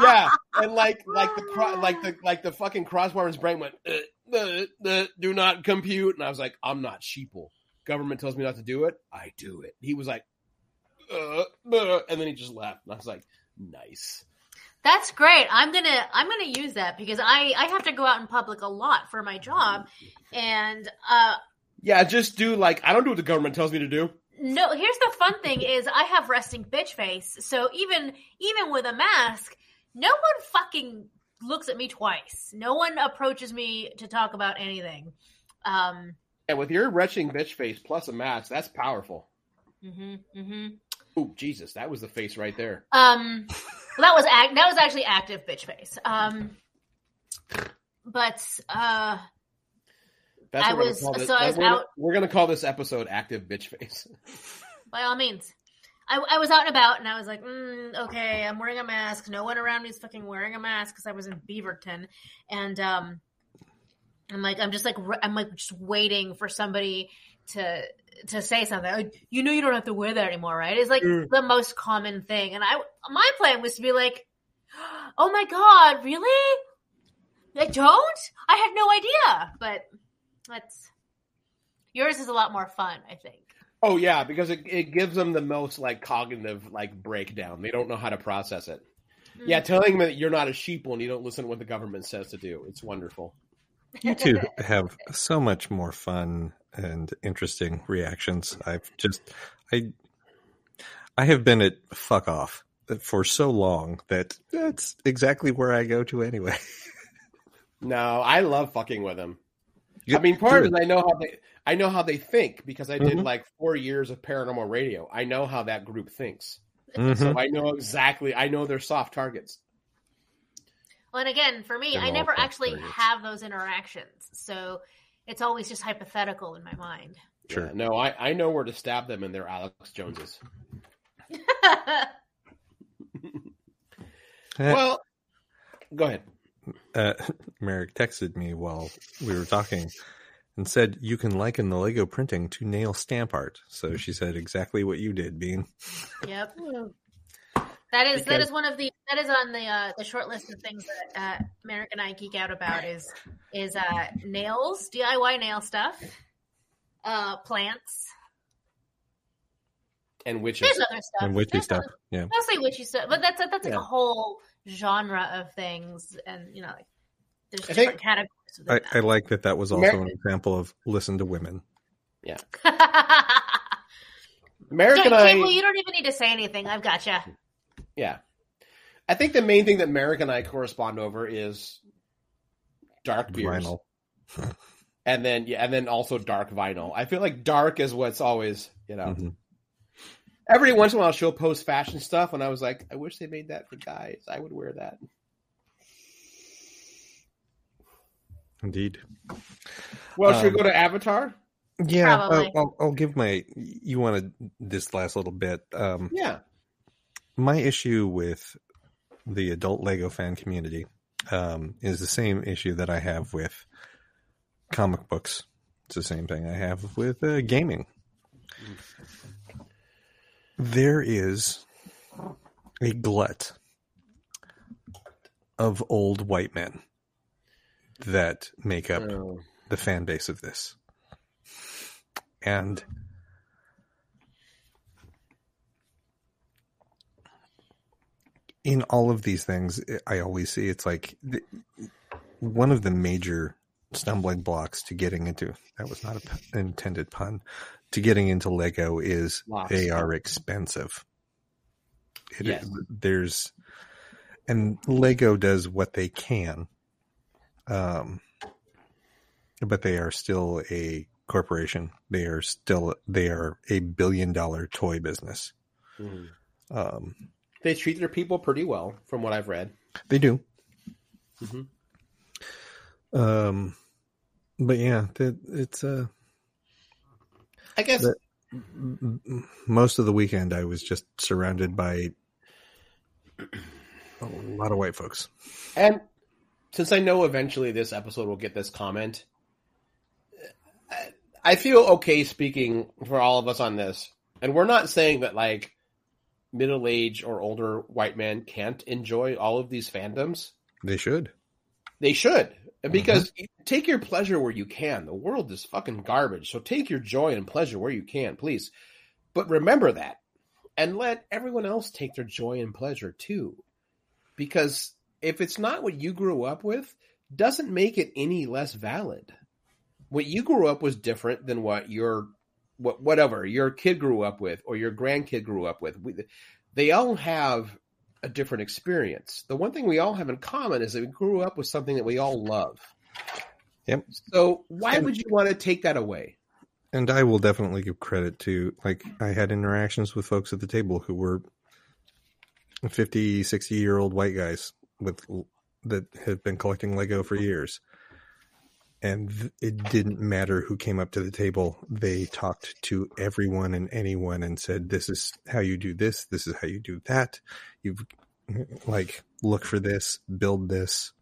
yeah, and like like the like the like the fucking crossbar in his brain went, uh, uh, uh, do not compute, and I was like, I'm not sheeple. Government tells me not to do it, I do it. He was like, uh, uh, and then he just laughed, and I was like, nice. That's great. I'm gonna I'm gonna use that because I I have to go out in public a lot for my job, and uh Yeah, just do like I don't do what the government tells me to do. no. Here's the fun thing: is I have resting bitch face, so even even with a mask, no one fucking looks at me twice. No one approaches me to talk about anything. Um, And with your retching bitch face plus a mask, that's powerful. Mm-hmm. hmm Oh, Jesus, that was the face right there. Um, well, that was act. That was actually active bitch face. Um, but uh, That's I what we're was- gonna call this- so I was we're out- We're gonna call this episode "Active Bitch Face." <laughs> by all means. I, I was out and about and I was like, mm, okay, I'm wearing a mask. No one around me is fucking wearing a mask because I was in Beaverton. And um, I'm like, I'm just like, I'm like just waiting for somebody to to say something. Like, you know, you don't have to wear that anymore, right? It's like Mm. the most common thing. And I, my plan was to be like, <gasps> oh my god, really? I don't? I had no idea. But that's yours is a lot more fun, I think. Oh yeah, because it, it gives them the most like cognitive like breakdown. They don't know how to process it. Yeah, telling them that you're not a sheeple and you don't listen to what the government says to do. It's wonderful. You two have so much more fun and interesting reactions. I've just I I have been at fuck off for so long that that's exactly where I go to anyway. <laughs> No, I love fucking with them. I mean, part of it is I know how they I know how they think because I did Mhm. like four years of paranormal radio. I know how that group thinks, Mhm. so I know exactly. I know they're soft targets. Well, and again, for me, They're I never actually targets. have those interactions, so it's always just hypothetical in my mind. Sure. Yeah, no, I I know where to stab them in their Alex Joneses. <laughs> <laughs> Well, go ahead. uh, Merrick texted me while we were talking and said you can liken the Lego printing to nail stamp art. So she said exactly what you did, Bean. yep. That is that Because- is one of the that is on the uh, the short list of things that uh, Merrick and I geek out about is is uh, nails, DIY nail stuff, uh, plants. And witches. There's other stuff. And witchy There's stuff. other- Yeah. mostly witchy stuff, but that's that's like Yeah. a whole genre of things, and you know, like there's I different think- categories. I, Within I like that that was also Mer- an example of listen to women. that. <laughs> Merrick and I. Cable, you don't even need to say anything. I've got you. Yeah. I think the main thing that Merrick and I correspond over is dark beers. Vinyl. <laughs> And then yeah, and then also dark vinyl. I feel like dark is what's always, you know. Mhm. Every once in a while she'll post fashion stuff and I was like, I wish they made that for guys. I would wear that. Indeed. Well, should Um, we go to Avatar? Yeah, Probably. I'll, I'll, I'll give my. You wanted this last little bit. Um, Yeah. My issue with the adult Lego fan community um, is the same issue that I have with comic books. It's the same thing I have with uh, gaming. There is a glut of old white men that make up Oh. the fan base of this. And in all of these things, I always see it's like th- one of the major stumbling blocks to getting into that was not a p- intended pun to getting into Lego is they are expensive. It, Yes. There's and Lego does what they can, um, but they are still a corporation. They are still they are a billion dollar toy business. Mhm. Um, They treat their people pretty well, from what I've read. they do. Mhm. Um, but yeah, that it's uh, I guess But- m- m- most of the weekend I was just surrounded by a lot of white folks. And since I know eventually this episode will get this comment, I feel okay speaking for all of us on this. And we're not saying that like middle aged or older white men can't enjoy all of these fandoms. They should. They should. Uh-huh. Because take your pleasure where you can. The world is fucking garbage. So take your joy and pleasure where you can, please. But remember that. And let everyone else take their joy and pleasure too. Because if it's not what you grew up with, doesn't make it any less valid. What you grew up was different than what your what whatever your kid grew up with or your grandkid grew up with. We, they all have a different experience. The one thing we all have in common is that we grew up with something that we all love. Yep. So why And- would you want to take that away? and I will definitely give credit to like I had interactions with folks at the table who were 50, 60 year old white guys with that have been collecting Lego for years. And it didn't matter who came up to the table. They talked to everyone and anyone and said, this is how you do this. This is how you do that. You've like, look for this, build this.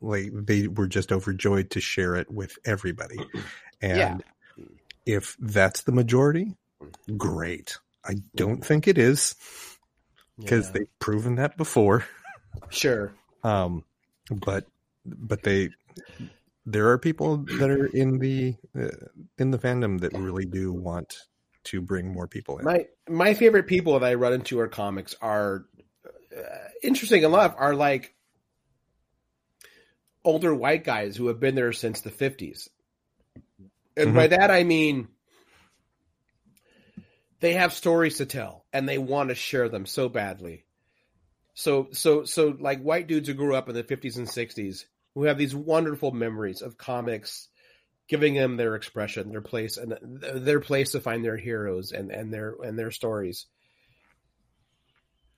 Like they were just overjoyed to share it with everybody. And Yeah. if that's the majority, great. I don't think it is because Yeah. they've proven that before. sure. Um, but but they there are people that are in the uh, in the fandom that really do want to bring more people in. My my favorite people that I run into are comics are uh, interesting enough are like older white guys who have been there since the 50s. And by that I mean they have stories to tell and they want to share them so badly. So so so like white dudes who grew up in the 50s and 60s who have these wonderful memories of comics giving them their expression, their place and their place to find their heroes and and their and their stories.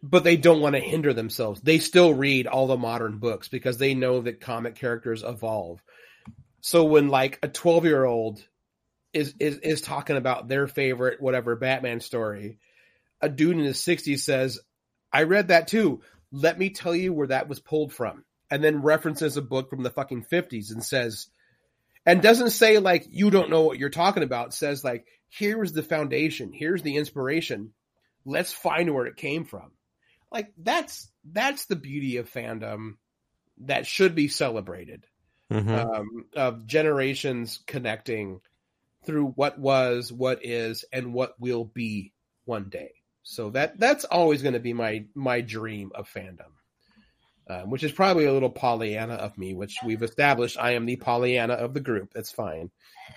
But they don't want to hinder themselves. They still read all the modern books because they know that comic characters evolve. So when like a 12-year-old is is is talking about their favorite whatever Batman story, a dude in his 60s says, "I read that too. Let me tell you where that was pulled from." And then references a book from the fucking 50s and says, and doesn't say like you don't know what you're talking about. It says like here is the foundation, here's the inspiration. Let's find where it came from. Like that's that's the beauty of fandom that should be celebrated. Mhm. Um, of generations connecting through what was, what is, and what will be one day. So that that's always going to be my my dream of fandom. Um, which is probably a little Pollyanna of me, which we've established I am the Pollyanna of the group. That's fine.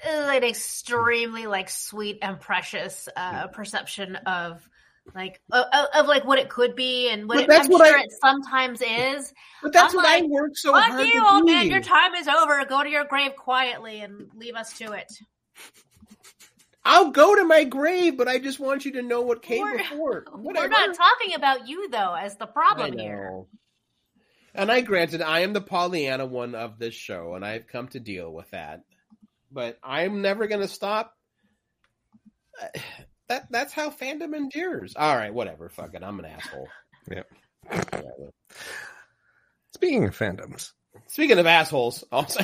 an extremely like sweet and precious uh, perception of like of, of like what it could be and what But it, that's I'm what sure I- it sometimes is. But that's I'm what I work so Fuck hard you, to old man! Your time is over. Go to your grave quietly and leave us to it. I'll go to my grave, but I just want you to know what came We're- before. <laughs> We're Whatever. not talking about you though as the problem here. And I granted I am the Pollyanna one of this show, and I've come to deal with that. But I'm never going to stop. <sighs> That that's how fandom endures. All right, whatever. Fuck it. I'm an asshole. Yep. <laughs> Speaking of fandoms, Speaking of assholes, also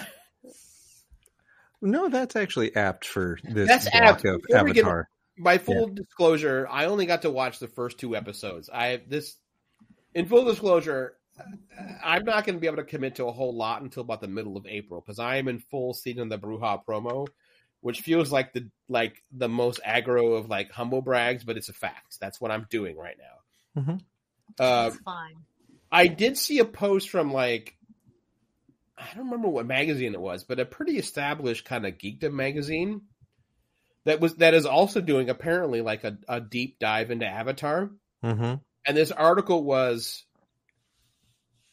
<laughs> no, that's actually apt for this That's apt. of Before get- Avatar. by full disclosure, I only got to watch the first two episodes. I this in full disclosure, I'm not going to be able to commit to a whole lot until about the middle of April because I am in full season of the Bruja promo, which feels like the like the most aggro of like humble brags, but it's a fact. That's what I'm doing right now. Mhm. Uh, fine. I did see a post from like I don't remember what magazine it was, but a pretty established kind of geekdom magazine that was that is also doing apparently like a, a deep dive into Avatar. Mm-hmm. And this article was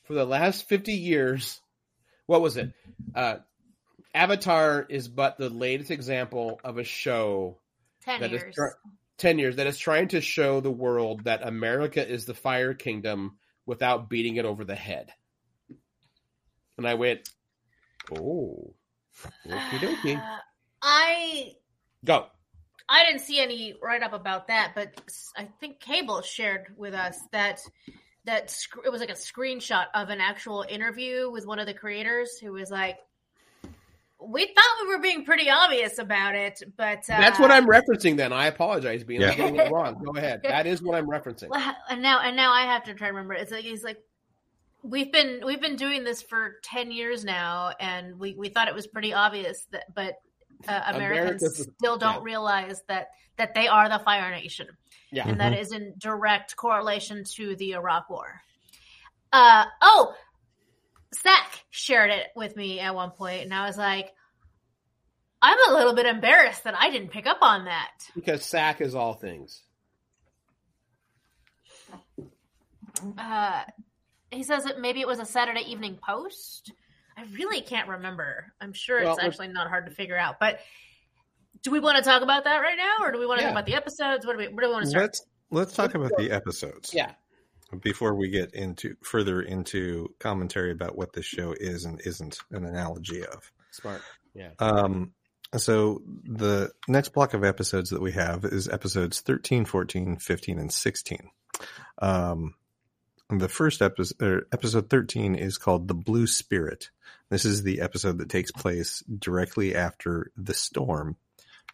for the last 50 years, what was it? Uh, Avatar is but the latest example of a show Ten that is years. try- 10 years that is trying to show the world that America is the fire kingdom without beating it over the head. And I went, oh, okie dokie. <sighs> Uh, I Go. I didn't see any write up about that, but I think Cable shared with us that that sc- it was like a screenshot of an actual interview with one of the creators who was like, "We thought we were being pretty obvious about it, but uh, That's what I'm referencing then. I apologize, being Yeah. getting it wrong. Go ahead. <laughs> That is what I'm referencing. Well, And now, and now I have to try to remember. It's like he's like, we've been we've been doing this for ten years now, and we we thought it was pretty obvious that, but uh, Americans America's- still don't yeah. realize that that they are the Fire Nation, Yeah. and that is in direct correlation to the Iraq War. Uh oh, Zach shared it with me at one point, and I was like. I'm a little bit embarrassed that I didn't pick up on that. Because Zach is all things. uh, he says that maybe it was a Saturday Evening Post. I really can't remember. I'm sure Well, it's actually not hard to figure out. But do we want to talk about that right now, or do we want to Yeah. talk about the episodes? What do we? Where do we want to start? Let's let's talk about the episodes. Yeah. Before we get into further into commentary about what this show is and isn't an analogy of. Smart. Yeah. Um, so the next block of episodes that we have is episodes 13, 14, 15, and 16. Um, the first episode, or episode 13 is called The Blue Spirit. This is the episode that takes place directly after the storm,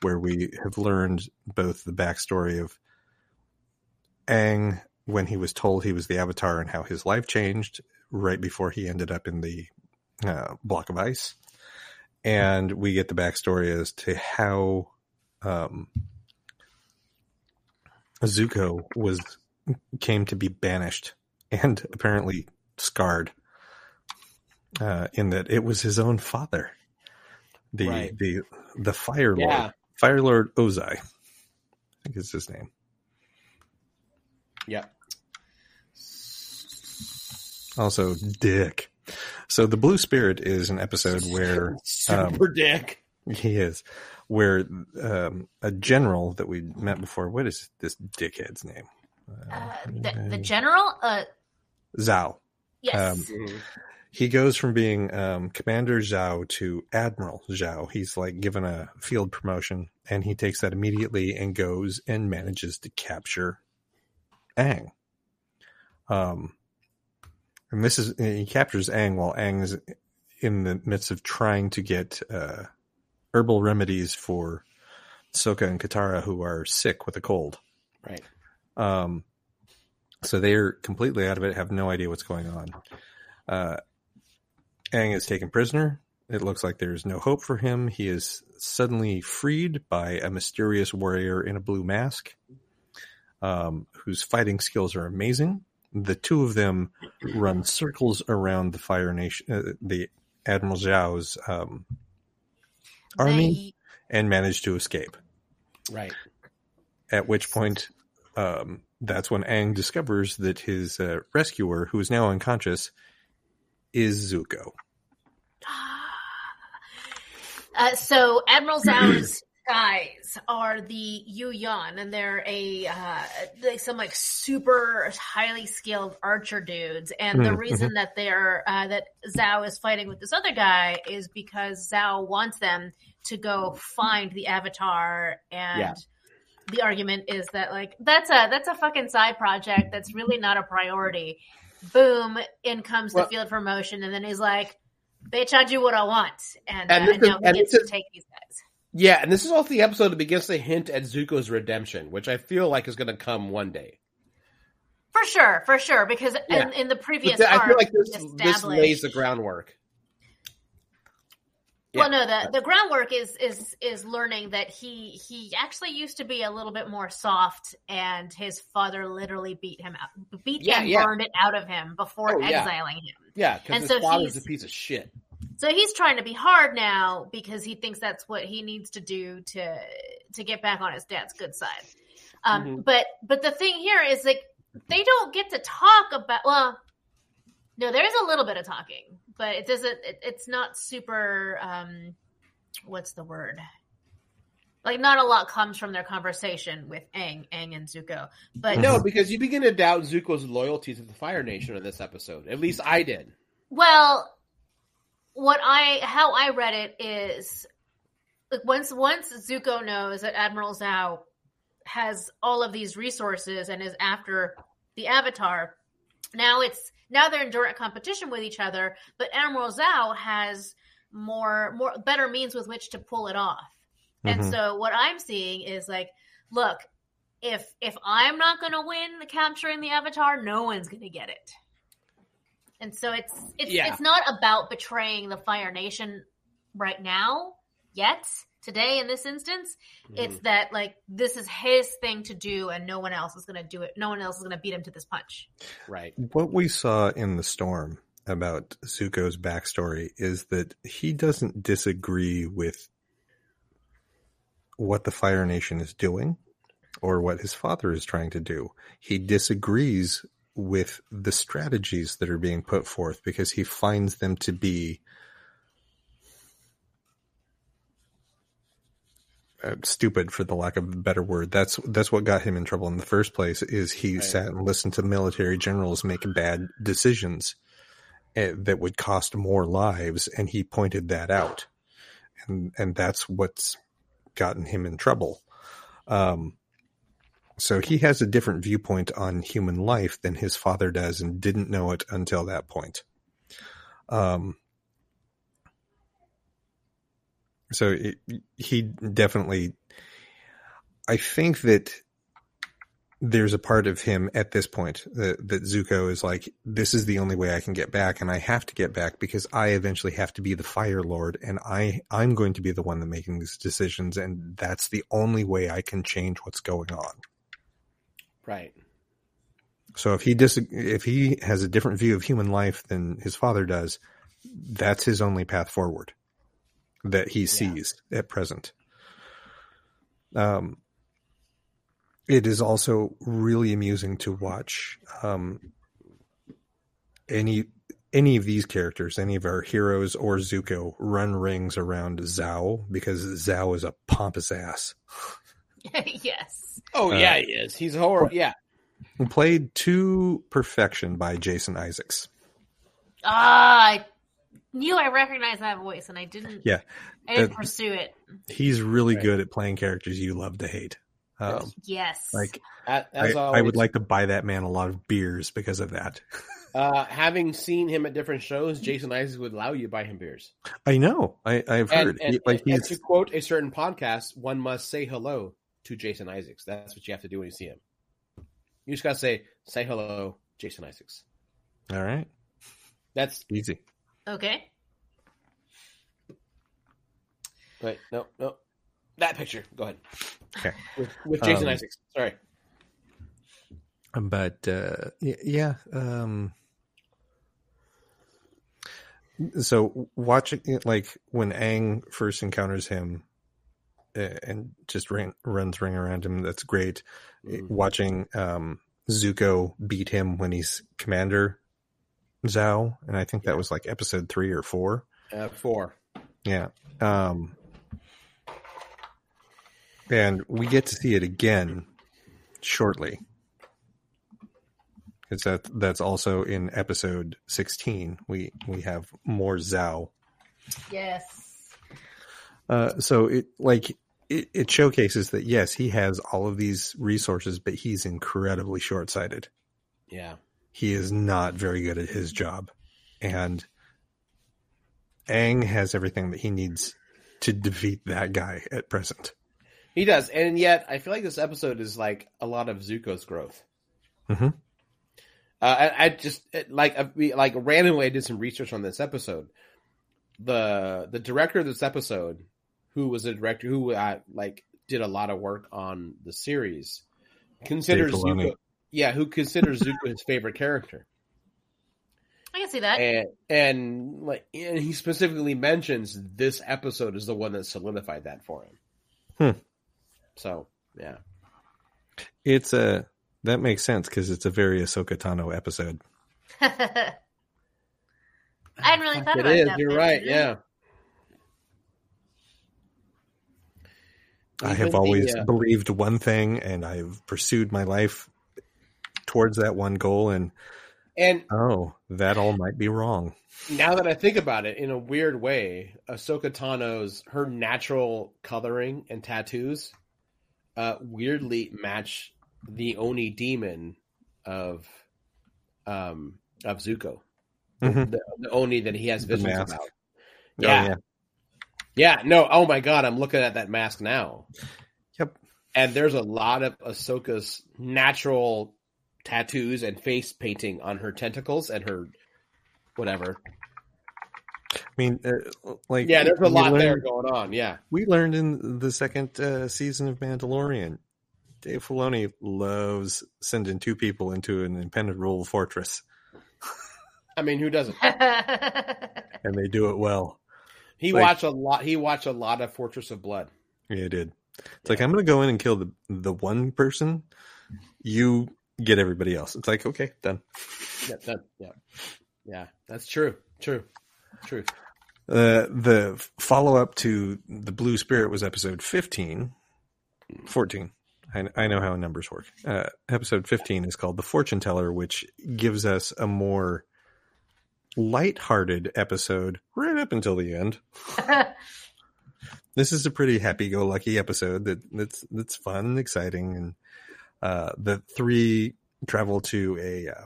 where we have learned both the backstory of Aang when he was told he was the Avatar and how his life changed right before he ended up in the uh, block of ice and we get the backstory as to how um, Zuko was came to be banished and apparently scarred. Uh, in that it was his own father, the Right. the the Fire Lord, Yeah. Fire Lord Ozai, I think it's his name. Yeah. Also, Dick. So the Blue Spirit is an episode where Super dick. He is. Where um, a general that we met before, what is this dickhead's name? Uh, the, the general, uh, Zhao. yes, Um, Mhm. He goes from being um, Commander Zhao to Admiral Zhao. He's like given a field promotion, and he takes that immediately and goes and manages to capture Aang. Um, and this is he captures Aang while Aang is in the midst of trying to get uh, herbal remedies for Sokka and Katara who are sick with a cold. Right. Um, so they're completely out of it, have no idea what's going on. Uh, Aang is taken prisoner. It looks like there's no hope for him. He is suddenly freed by a mysterious warrior in a blue mask, um, whose fighting skills are amazing. The two of them run circles around the Fire Nation, uh, the Admiral Zhao's um, army, They- and manage to escape. Right. At which point, um, that's when Aang discovers that his uh, rescuer, who is now unconscious, is Zuko. <gasps> Uh, so Admiral Zhao's <clears throat> guys are the Yu Yan, and they're a uh, like some like super highly skilled archer dudes. And the Mhm, reason that they're uh, that Zhao is fighting with this other guy is because Zhao wants them to go find the Avatar and. Yeah. The argument is that like that's a that's a fucking side project that's really not a priority. Boom! In comes the field promotion, and then he's like, "Bitch, I do what I want," and, And uh, and is- now he and gets this to is- take these guys. Yeah, and this is also the episode that begins to hint at Zuko's redemption, which I feel like is going to come one day. For sure, for sure, because Yeah. in, in the previous But I arc, feel like this, this lays the groundwork. Well, no, the the groundwork is is is learning that he he actually used to be a little bit more soft, and his father literally beat him out, beat Yeah, and yeah. burned it out of him before Oh, yeah. exiling him. Yeah, because And his so father's a piece of shit. So he's trying to be hard now because he thinks that's what he needs to do to to get back on his dad's good side. Um, Mhm. But but the thing here is like they don't get to talk about. Well, no, there's a little bit of talking, but it doesn't. It, it's not super. Um, what's the word? Like not a lot comes from their conversation with Aang, Aang and Zuko. But No, because you begin to doubt Zuko's loyalty to the Fire Nation in this episode. At least I did. Well, what I how I read it is like once once Zuko knows that Admiral Zhao has all of these resources and is after the Avatar, now it's now they're in direct competition with each other. But Admiral Zhao has more more better means with which to pull it off. And Mhm. so what I'm seeing is like, look, if if I'm not going to win the capturing the Avatar, no one's going to get it. And so it's it's Yeah. it's not about betraying the Fire Nation right now yet today in this instance. It's mm. that like this is his thing to do, and no one else is going to do it. No one else is going to beat him to this punch. right. What we saw in the storm about Zuko's backstory is that he doesn't disagree with what the Fire Nation is doing or what his father is trying to do. He disagrees with the strategies that are being put forth because he finds them to be stupid for the lack of a better word. That's that's what got him in trouble in the first place. Is he Right. sat and listened to military generals make bad decisions uh, that would cost more lives, and he pointed that out, and and that's what's gotten him in trouble. Um, so he has a different viewpoint on human life than his father does, and didn't know it until that point. Um, so it, he definitely, I think that there's a part of him at this point that, that Zuko is like, this is the only way I can get back, and I have to get back because I eventually have to be the Fire Lord, and I I'm going to be the one that making these decisions, and that's the only way I can change what's going on. Right. So if he dis- if he has a different view of human life than his father does, that's his only path forward that he sees at present. Um, it is also really amusing to watch um, any any of these characters, any of our heroes or Zuko, run rings around Zhao because Zhao is a pompous ass. <laughs> yes. Oh Uh, yeah, he is. He's horrible. Yeah. Played to perfection by Jason Isaacs. Ah, I knew I recognized that voice, and I didn't. Yeah, I didn't that- pursue it. he's really Right. good at playing characters you love to hate. Um, Yes. like A- I, As I always, would like to buy that man a lot of beers because of that. <laughs> uh, having seen him at different shows, Jason Isaacs would allow you to buy him beers. I know. I, I've heard. and, He- like and- and he's to quote a certain podcast, one must say hello to Jason Isaacs. That's what you have to do when you see him. You just gotta say, "Say hello, Jason Isaacs." all right. That's Easy. Okay. wait, no, no, that picture. Go ahead. Okay. With, with Jason Um, Isaacs. Sorry. But uh, yeah. Um, so watching it, like when Aang first encounters him uh, and just ran, runs ring around him, that's great. Mhm. Watching um, Zuko beat him when he's commander Zhao, and I think that was like episode three or four. Uh, four. Yeah. Um, and we get to see it again shortly. Because that that's also in episode sixteen. We we have more Zhao. Yes. Uh, so it like it, it showcases that yes, he has all of these resources, but he's incredibly short sighted. Yeah. He is not very good at his job, and Aang has everything that he needs to defeat that guy at present. He does, and yet I feel like this episode is like a lot of Zuko's growth. Mhm. Uh, I, I just like I, like randomly I did some research on this episode. The the director of this episode, who was a director who uh, like did a lot of work on the series, considers Zuko, yeah, who considers Zuko his favorite character, I can see that. and and like and he specifically mentions this episode is the one that solidified that for him. Hmm. So yeah. It's a that makes sense because it's a very Ahsoka Tano episode. <laughs> I hadn't really thought It about is. that. You're right. yeah. Yeah. I Even have the, always uh, believed one thing, and I've pursued my life towards that one goal. And And oh, that all might be wrong. now that I think about it, in a weird way, Ahsoka Tano's her natural coloring and tattoos uh, weirdly match the Oni demon of um of Zuko, Mhm. the, the Oni that he has visions about. Oh, Yeah. Yeah, no, oh my god, I'm looking at that mask now. Yep. And there's a lot of Ahsoka's natural tattoos and face painting on her tentacles and her whatever. I mean, uh, like Yeah, there's a lot learned- there going on. Yeah. We learned in the second uh, season of Mandalorian, Dave Filoni loves sending two people into an impenetrable fortress, <laughs> I mean, who doesn't? <laughs> and they do it well. He Like- watched a lot he watched a lot of Fortress of Blood. Yeah, it did. It's like I'm going to go in and kill the the one person. You get everybody else. It's like okay, done. Yeah, that, yeah. Yeah, that's true. True. True. Uh, the follow up to the Blue Spirit was episode 15, 14. I, I know how numbers work. Uh, episode 15 is called The Fortune Teller, which gives us a more light-hearted episode right up until the end. <laughs> this is a pretty happy-go-lucky episode that that's that's fun and exciting, and uh, the three travel to a uh,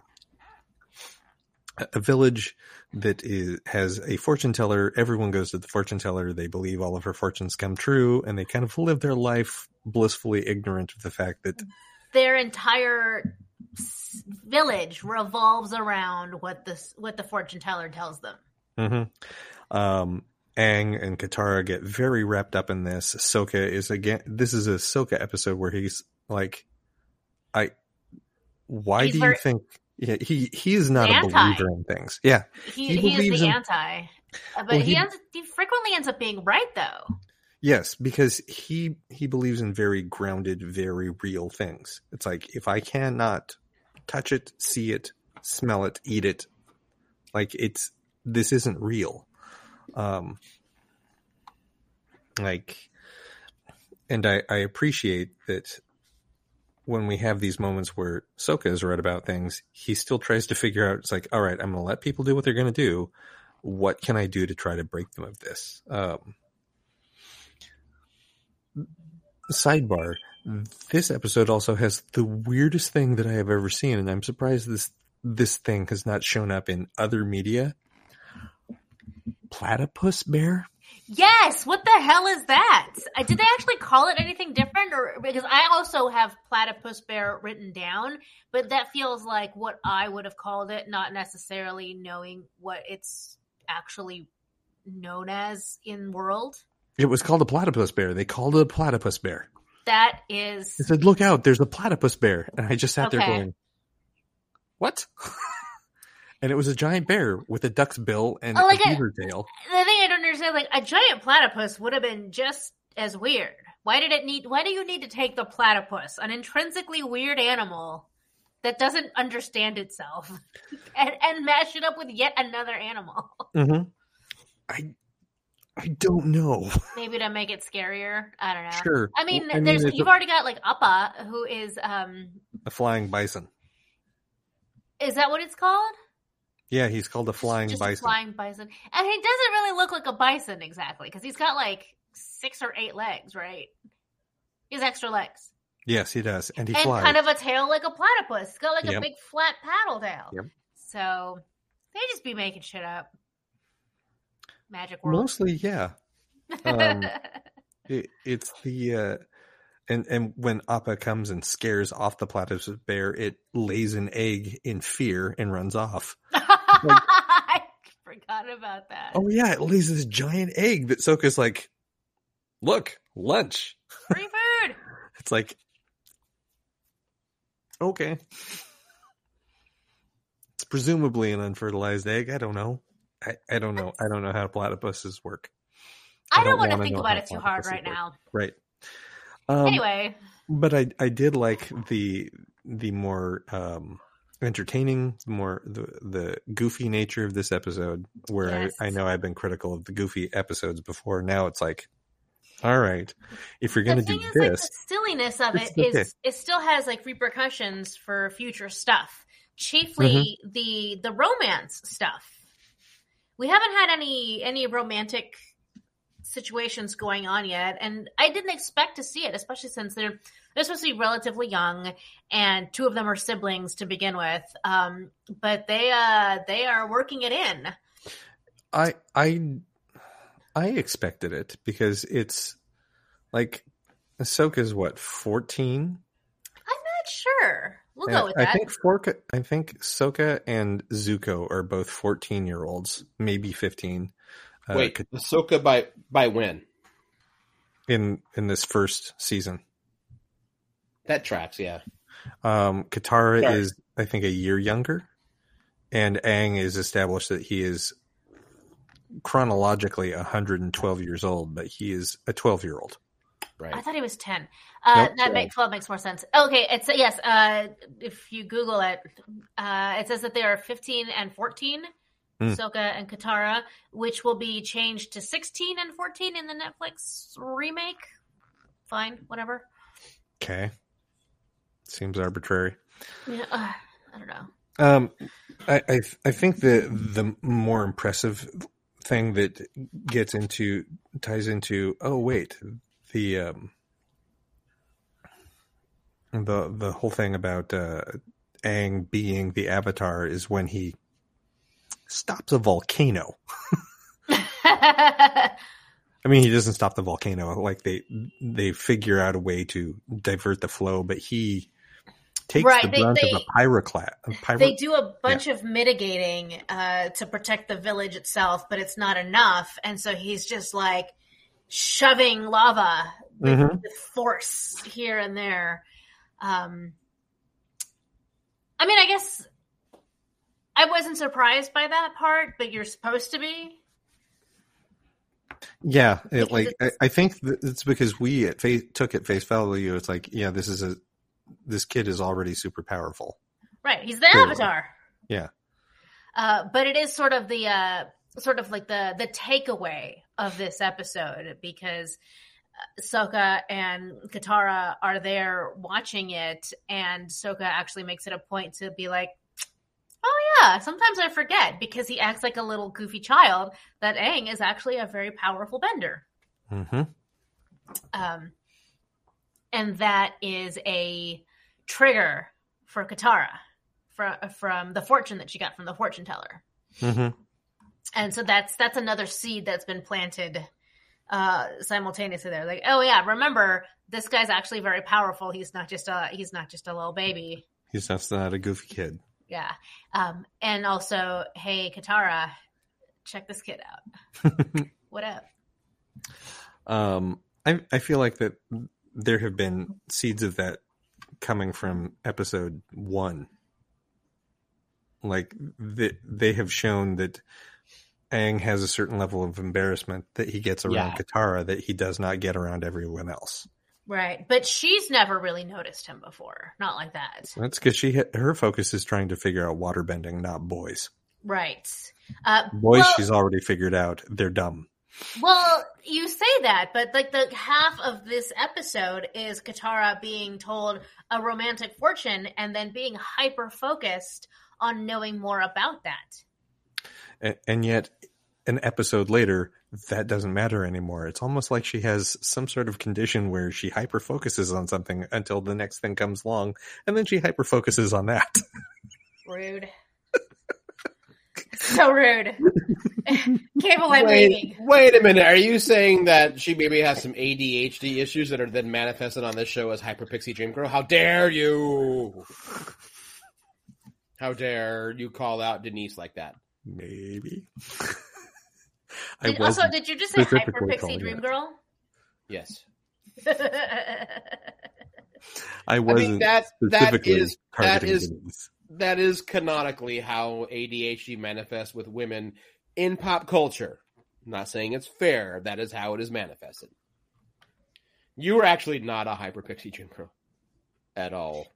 a village that is has a fortune teller. Everyone goes to the fortune teller. They believe all of her fortunes come true, and they kind of live their life blissfully ignorant of the fact that Their entire village revolves around what this what the fortune teller tells them. hmm Um, Aang and Katara get very wrapped up in this. Sokka is again. This is a Sokka episode where he's like, "I, why He's do very- you think?" Yeah, he he is not a believer in things. Yeah, He, He he, is the in- anti, Uh, but Well, he he- ends, he frequently ends up being right though. yes, because he he believes in very grounded, very real things. It's like if I cannot touch it, see it, smell it, eat it, like it's this isn't real. Um, like, and I I appreciate that when we have these moments where Sokka is right about things, he still tries to figure out. It's like, all right, I'm going to let people do what they're going to do. What can I do to try to break them of this? Um, sidebar this episode also has the weirdest thing that i have ever seen and i'm surprised this this thing has not shown up in other media platypus bear Yes, what the hell is that? Uh, Did they actually call it anything different, or because I also have platypus bear written down, but that feels like what I would have called it, not necessarily knowing what it's actually known as in world. it was called a platypus bear. They called it a platypus bear. That is they said look out there's a platypus bear. And i just sat there going what? <laughs> And it was a giant bear with a duck's bill and Oh, like a a- beaver tail. The thing I don't understand. Like a giant platypus would have been just as weird. Why did it need? Why do you need to take the platypus, an intrinsically weird animal that doesn't understand itself, <laughs> and, and mash it up with yet another animal? <laughs> mm-hmm. i i don't know <laughs> Maybe to make it scarier. I don't know. sure I mean, I mean, there's it's you've a- already got like Appa, who is um, a flying bison is that what it's called? Yeah, he's called a flying Just a bison. flying bison, and he doesn't really look like a bison exactly because he's got like six or eight legs, right? He has extra legs. Yes, he does, and he and flies. kind of a tail like a platypus. It's got like a big flat paddle tail. Yep. So they just be making shit up. Magic world. Mostly, yeah. <laughs> Um, it, it's the uh, and and when Appa comes and scares off the platypus bear, it lays an egg in fear and runs off. <laughs> I forgot about that. Oh yeah, it lays this giant egg that Sokka's like, look, lunch. Free food. <laughs> It's like, okay. It's presumably an unfertilized egg. I don't know. I, I don't know. I don't know how platypuses work. I I don't don't want to think about it too hard right work. now. Right. Um, anyway, but I I did like the the more um entertaining, the more the the goofy nature of this episode. Where Yes. I, I know I've been critical of the goofy episodes before. Now it's like, all right, if you're going to do is, this, like the silliness of it is okay. it still has like repercussions for future stuff. Chiefly Mm-hmm. the the romance stuff. We haven't had any any romantic situations going on yet, and I didn't expect to see it, especially since they're they're supposed to be relatively young, and two of them are siblings to begin with. Um, but they uh they are working it in. I I I expected it because it's like Sokka's what fourteen. I'm not sure. We'll go with I that. think Forka, I think Sokka and Zuko are both fourteen year olds, maybe fifteen. Uh, Wait, Sokka by by when? in in this first season. That tracks, yeah. Um, Katara Sorry. is, I think, a year younger, and Aang is established that he is chronologically 112 years old, but he is a 12 year old. Right. I thought he was ten. Uh, Nope. that makes twelve makes more sense. Okay, it's yes. Uh, if you Google it, uh, it says that they are fifteen and 14 Hmm. Sokka and Katara, which will be changed to 16 and 14 in the Netflix remake. Fine, whatever. Okay. Seems arbitrary. Yeah, uh, I don't know. Um, I, I I think the the more impressive thing that gets into ties into oh wait the um the the whole thing about uh Aang being the Avatar is when he stops a volcano. <laughs> I mean, he doesn't stop the volcano. Like they they figure out a way to divert the flow, but he takes Right, the they- brunt they- of a pyroclast. Pyro- they do a bunch of mitigating uh, to protect the village itself, but it's not enough. And so he's just like shoving lava with, Mhm. with force here and there. Um, I mean, I guess I wasn't surprised by that part, but you're supposed to be. Yeah, it, like I, I think it's because we at face, took at face value. It's like, yeah, this is a this kid is already super powerful. Right, he's the Clearly. avatar. Yeah. Uh, but it is sort of the uh, sort of like the the takeaway of this episode because uh, Sokka and Katara are there watching it, and Sokka actually makes it a point to be like, "Oh yeah, sometimes I forget," because he acts like a little goofy child that Aang is actually a very powerful bender. Mm-hmm. Um, and that is a trigger for Katara from from the fortune that she got from the fortune teller. Mm-hmm. And so that's that's another seed that's been planted uh simultaneously there. Like, oh yeah, remember this guy's actually very powerful. He's not just a he's not just a little baby. He's just not a goofy kid. Yeah. Um and also, hey Katara, check this kid out. <laughs> what up? Um, I I feel like that there have been seeds of that coming from episode one. Like they they have shown that Aang has a certain level of embarrassment that he gets around Yeah. Katara that he does not get around everyone else. Right. But she's never really noticed him before. Not like that. That's because she her focus is trying to figure out water bending, not boys. Right. Uh, Boys, well- she's already figured out they're dumb. Well, you say that, but like the half of this episode is Katara being told a romantic fortune and then being hyper focused on knowing more about that. A- and yet an episode later that doesn't matter anymore it's almost like she has some sort of condition where she hyper focuses on something until the next thing comes along and then she hyper focuses on that <laughs> Rude. so rude. <laughs> Cable I'm Wait, leaving. wait a minute. Are you saying that she maybe has some ADHD issues that are then manifested on this show as Hyper Pixie Dream Girl? How dare you? How dare you call out Denise like that? maybe i <laughs> Did, also, did you just say Hyper Pixie Dream. Girl? Yes. <laughs> i I wasn't mean that that specifically is that targeting is Denise. that is canonically how ADHD manifests with women in pop culture. I'm not saying it's fair. That is how it is manifested. You are actually not a hyper pixie dream girl at all.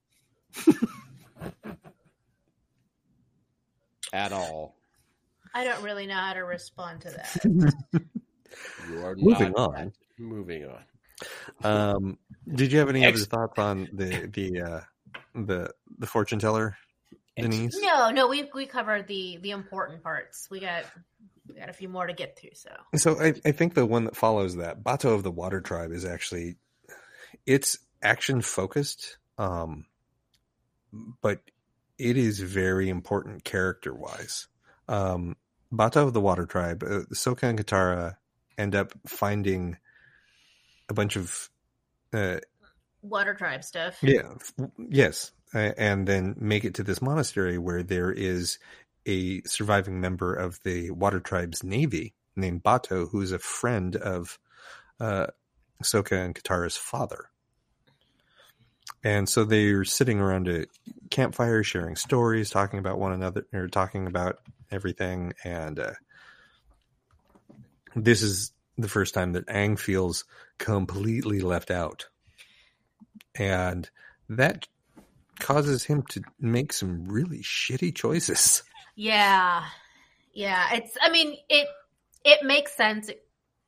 <laughs> at all. I don't really know how to respond to that. You are <laughs> Moving not on. that- Moving on. um did you have any Ex- other thoughts on the the uh the the fortune teller denise No, no, we we covered the the important parts. We got we got a few more to get through. So So I, I think the one that follows that, Bato of the Water Tribe, is actually it's action focused, um, but it is very important character wise. Um, Bato of the Water Tribe, uh, Soka and Katara end up finding a bunch of uh, water tribe stuff. yeah, yes, and then make it to this monastery where there is a surviving member of the Water Tribe's navy named Bato, who's a friend of uh, Sokka and Katara's father. And so they're sitting around a campfire, sharing stories, talking about one another, or talking about everything. And uh, this is the first time that Aang feels completely left out and that causes him to make some really shitty choices. Yeah, Yeah, it's. I mean, it it makes sense,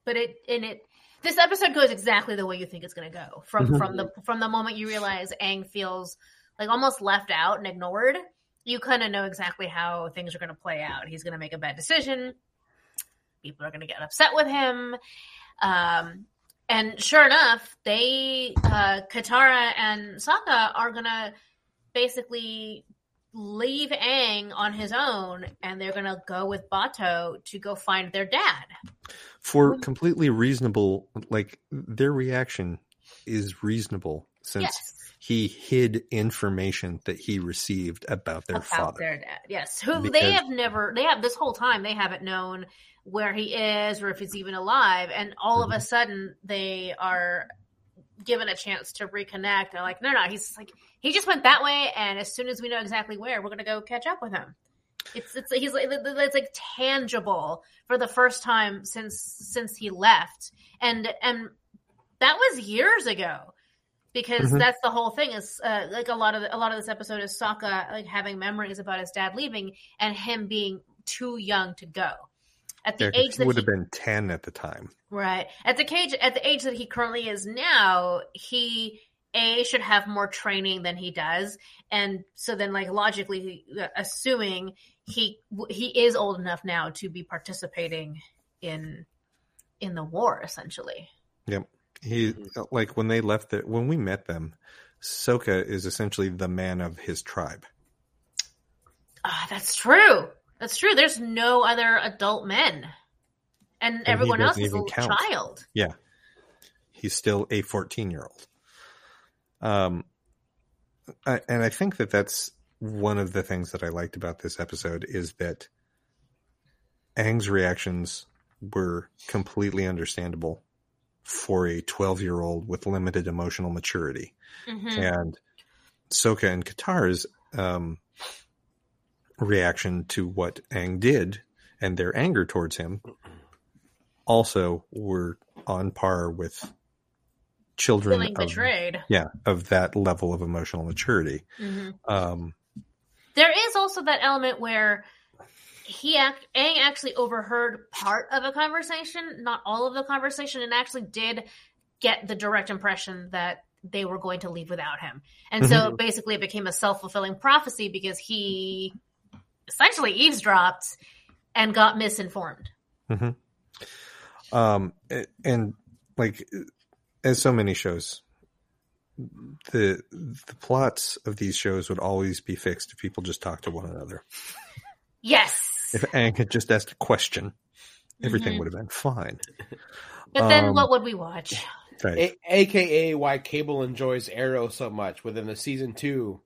but it and it this episode goes exactly the way you think it's going to go from Mhm. from the from the moment you realize Aang feels like almost left out and ignored. You kind of know exactly how things are going to play out. He's going to make a bad decision. People are going to get upset with him. Um, and sure enough, they uh, Katara and Sokka are going to basically leave Aang on his own, and they're going to go with Bato to go find their dad. For completely reasonable, like their reaction is reasonable since yes. he hid information that he received about their about father. their dad. Yes, who Because- they have never. They have this whole time. They haven't known where he is or if he's even alive. And all Mm-hmm. of a sudden, they are given a chance to reconnect. They're like, no, no, he's like he just went that way. And as soon as we know exactly where, we're gonna go catch up with him. It's it's he's like it's like tangible for the first time since since he left, and and that was years ago because Mhm. that's the whole thing is uh, like a lot of a lot of this episode is Sokka like having memories about his dad leaving and him being too young to go at the Yeah, age he that would he, have been ten at the time. right at the age at the age that he currently is now he a should have more training than he does and so then like logically assuming he he is old enough now to be participating in in the war essentially yep He Mm-hmm. like when they left the when we met them, Sokka is essentially the man of his tribe. Ah, that's true. That's true. There's no other adult men, and, he everyone else is a count. child. Yeah. He's still a 14 year old. Um, I, and I think that that's one of the things that I liked about this episode is that Aang's reactions were completely understandable for a 12 year old with limited emotional maturity. Mhm. And Sokka and Katara's um, reaction to what Aang did and their anger towards him also were on par with children Feeling of, betrayed. yeah of that level of emotional maturity. Mhm. Um, There is also that element where he act Aang actually overheard part of a conversation, not all of the conversation, and actually did get the direct impression that they were going to leave without him. And so basically it became a self fulfilling prophecy because he essentially eavesdropped and got misinformed. um, and like as so many shows, the the plots of these shows would always be fixed if people just talked to one another. Yes. If Aang had just asked a question, everything Mhm. would have been fine. But then Um, what would we watch? Right. A- AKA why Cable enjoys Arrow so much within the season two.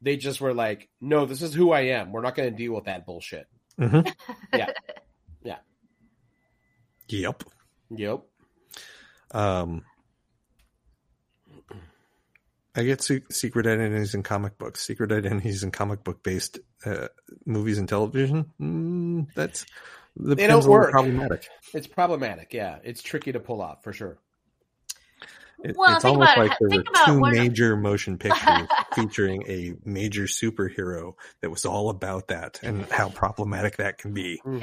They just were like, no, this is who I am. We're not going to deal with that bullshit. Mhm. <laughs> Yeah. Yeah. Yep. Yep. Um, I get se- secret identities in comic books. Secret identities in comic book based uh, movies and television. Mm, that's the They don't work. problematic. It's problematic. Yeah. It's tricky to pull off for sure. It- Well, it's almost about it. like there Think were two when- major motion <laughs> pictures featuring a major superhero that was all about that and how problematic that can be. <laughs> um,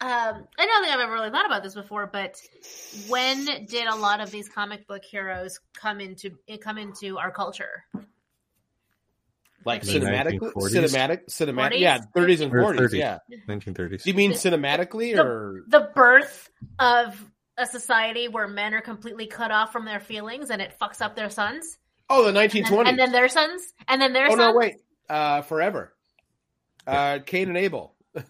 I don't think I've ever really thought about this before, but when did a lot of these comic book heroes come into come into our culture? Like The cinematically, 1940s? cinematic, cinematic, 40s? yeah, thirties and forties, yeah. 1930s. Do you mean cinematically The- or The birth of a society where men are completely cut off from their feelings and it fucks up their sons, oh the 1920s. and, twenties? and then their sons, and then their Oh sons. no, wait, uh, forever. Uh, Cain and Abel. <laughs> I-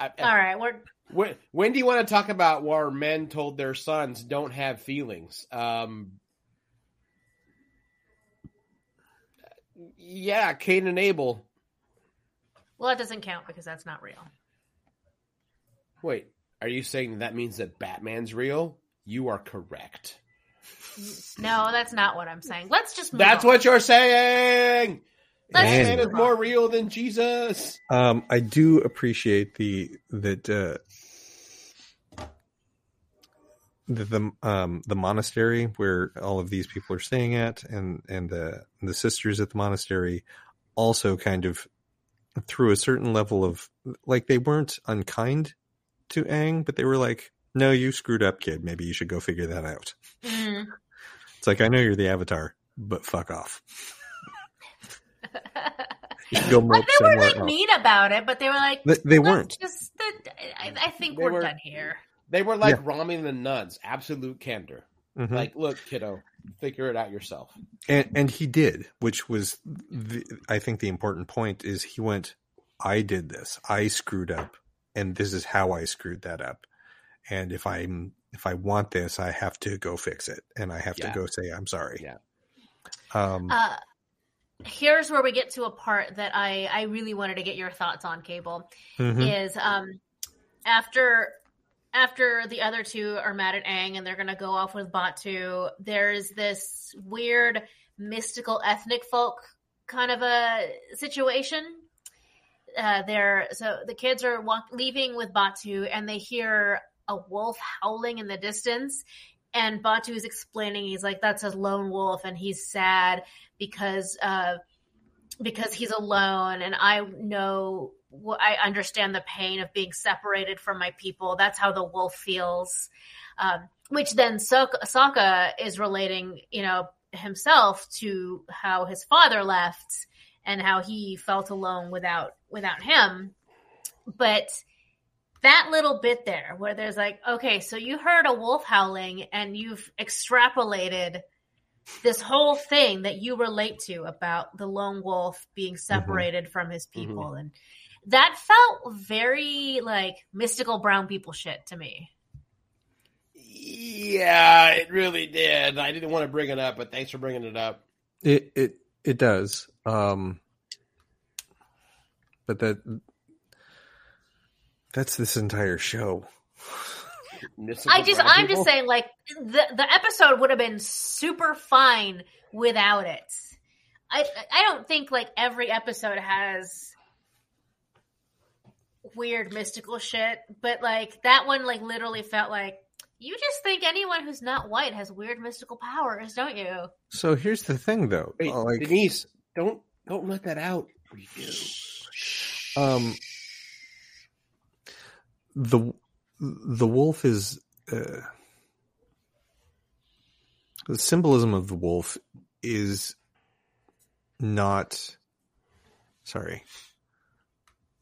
I- All right, we're When, when do you want to talk about where men told their sons don't have feelings? Um, yeah, Cain and Abel. well. that doesn't count because that's not real. Wait, are you saying that means that Batman's real? You are correct. No, that's not what I'm saying. Let's just. Move That's on. what you're saying. Let's Batman is more real than Jesus. Um, I do appreciate the that uh, the the, um, the monastery where all of these people are staying at, and and the the sisters at the monastery also kind of through a certain level of like they weren't unkind to Aang, but they were like, "No, you screwed up, kid. Maybe you should go figure that out." Mm. It's like I know you're the Avatar, but fuck off. You go Like mope they were somewhere like else. mean about it, but they were like, They, they weren't. Just, I, I think They we're were- done here. They were like Yeah. Rami and the Nuns, absolute candor. Mhm. Like, look, kiddo, figure it out yourself. and and he did, which was the, I think the important point is he went, I did this, I screwed up, and this is how I screwed that up, and if I'm if I want this, I have to go fix it, and I have Yeah. to go say I'm sorry. Yeah. Um, Uh, here's where we get to a part that I, I really wanted to get your thoughts on, Cable. mhm. Is um after after the other two are mad at Aang and they're gonna go off with Bato, there's this weird mystical ethnic folk kind of a situation. Uh, they're so the kids are walk, leaving with Bato and they hear a wolf howling in the distance. And Bato is explaining, he's like, "That's a lone wolf, and he's sad because uh, because he's alone, and I know, I understand the pain of being separated from my people. That's how the wolf feels." Um, which then Sokka, Sokka is relating, you know, himself to how his father left and how he felt alone without without him. But that little bit there where there's like, okay, so you heard a wolf howling and you've extrapolated this whole thing that you relate to about the lone wolf being mm-hmm. separated from his mm-hmm. people and that felt very like mystical brown people shit to me. Yeah, it really did. I didn't want to bring it up, but thanks for bringing it up. It it it does. Um, but that that's this entire show. I just I'm just saying like the the episode would have been super fine without it. I I don't think like every episode has weird mystical shit, but like that one like literally felt like you just think anyone who's not white has weird mystical powers, don't you? So here's the thing, though. Wait, like, Denise, don't don't let that out. Um, the the wolf is uh, the symbolism of the wolf is not. Sorry,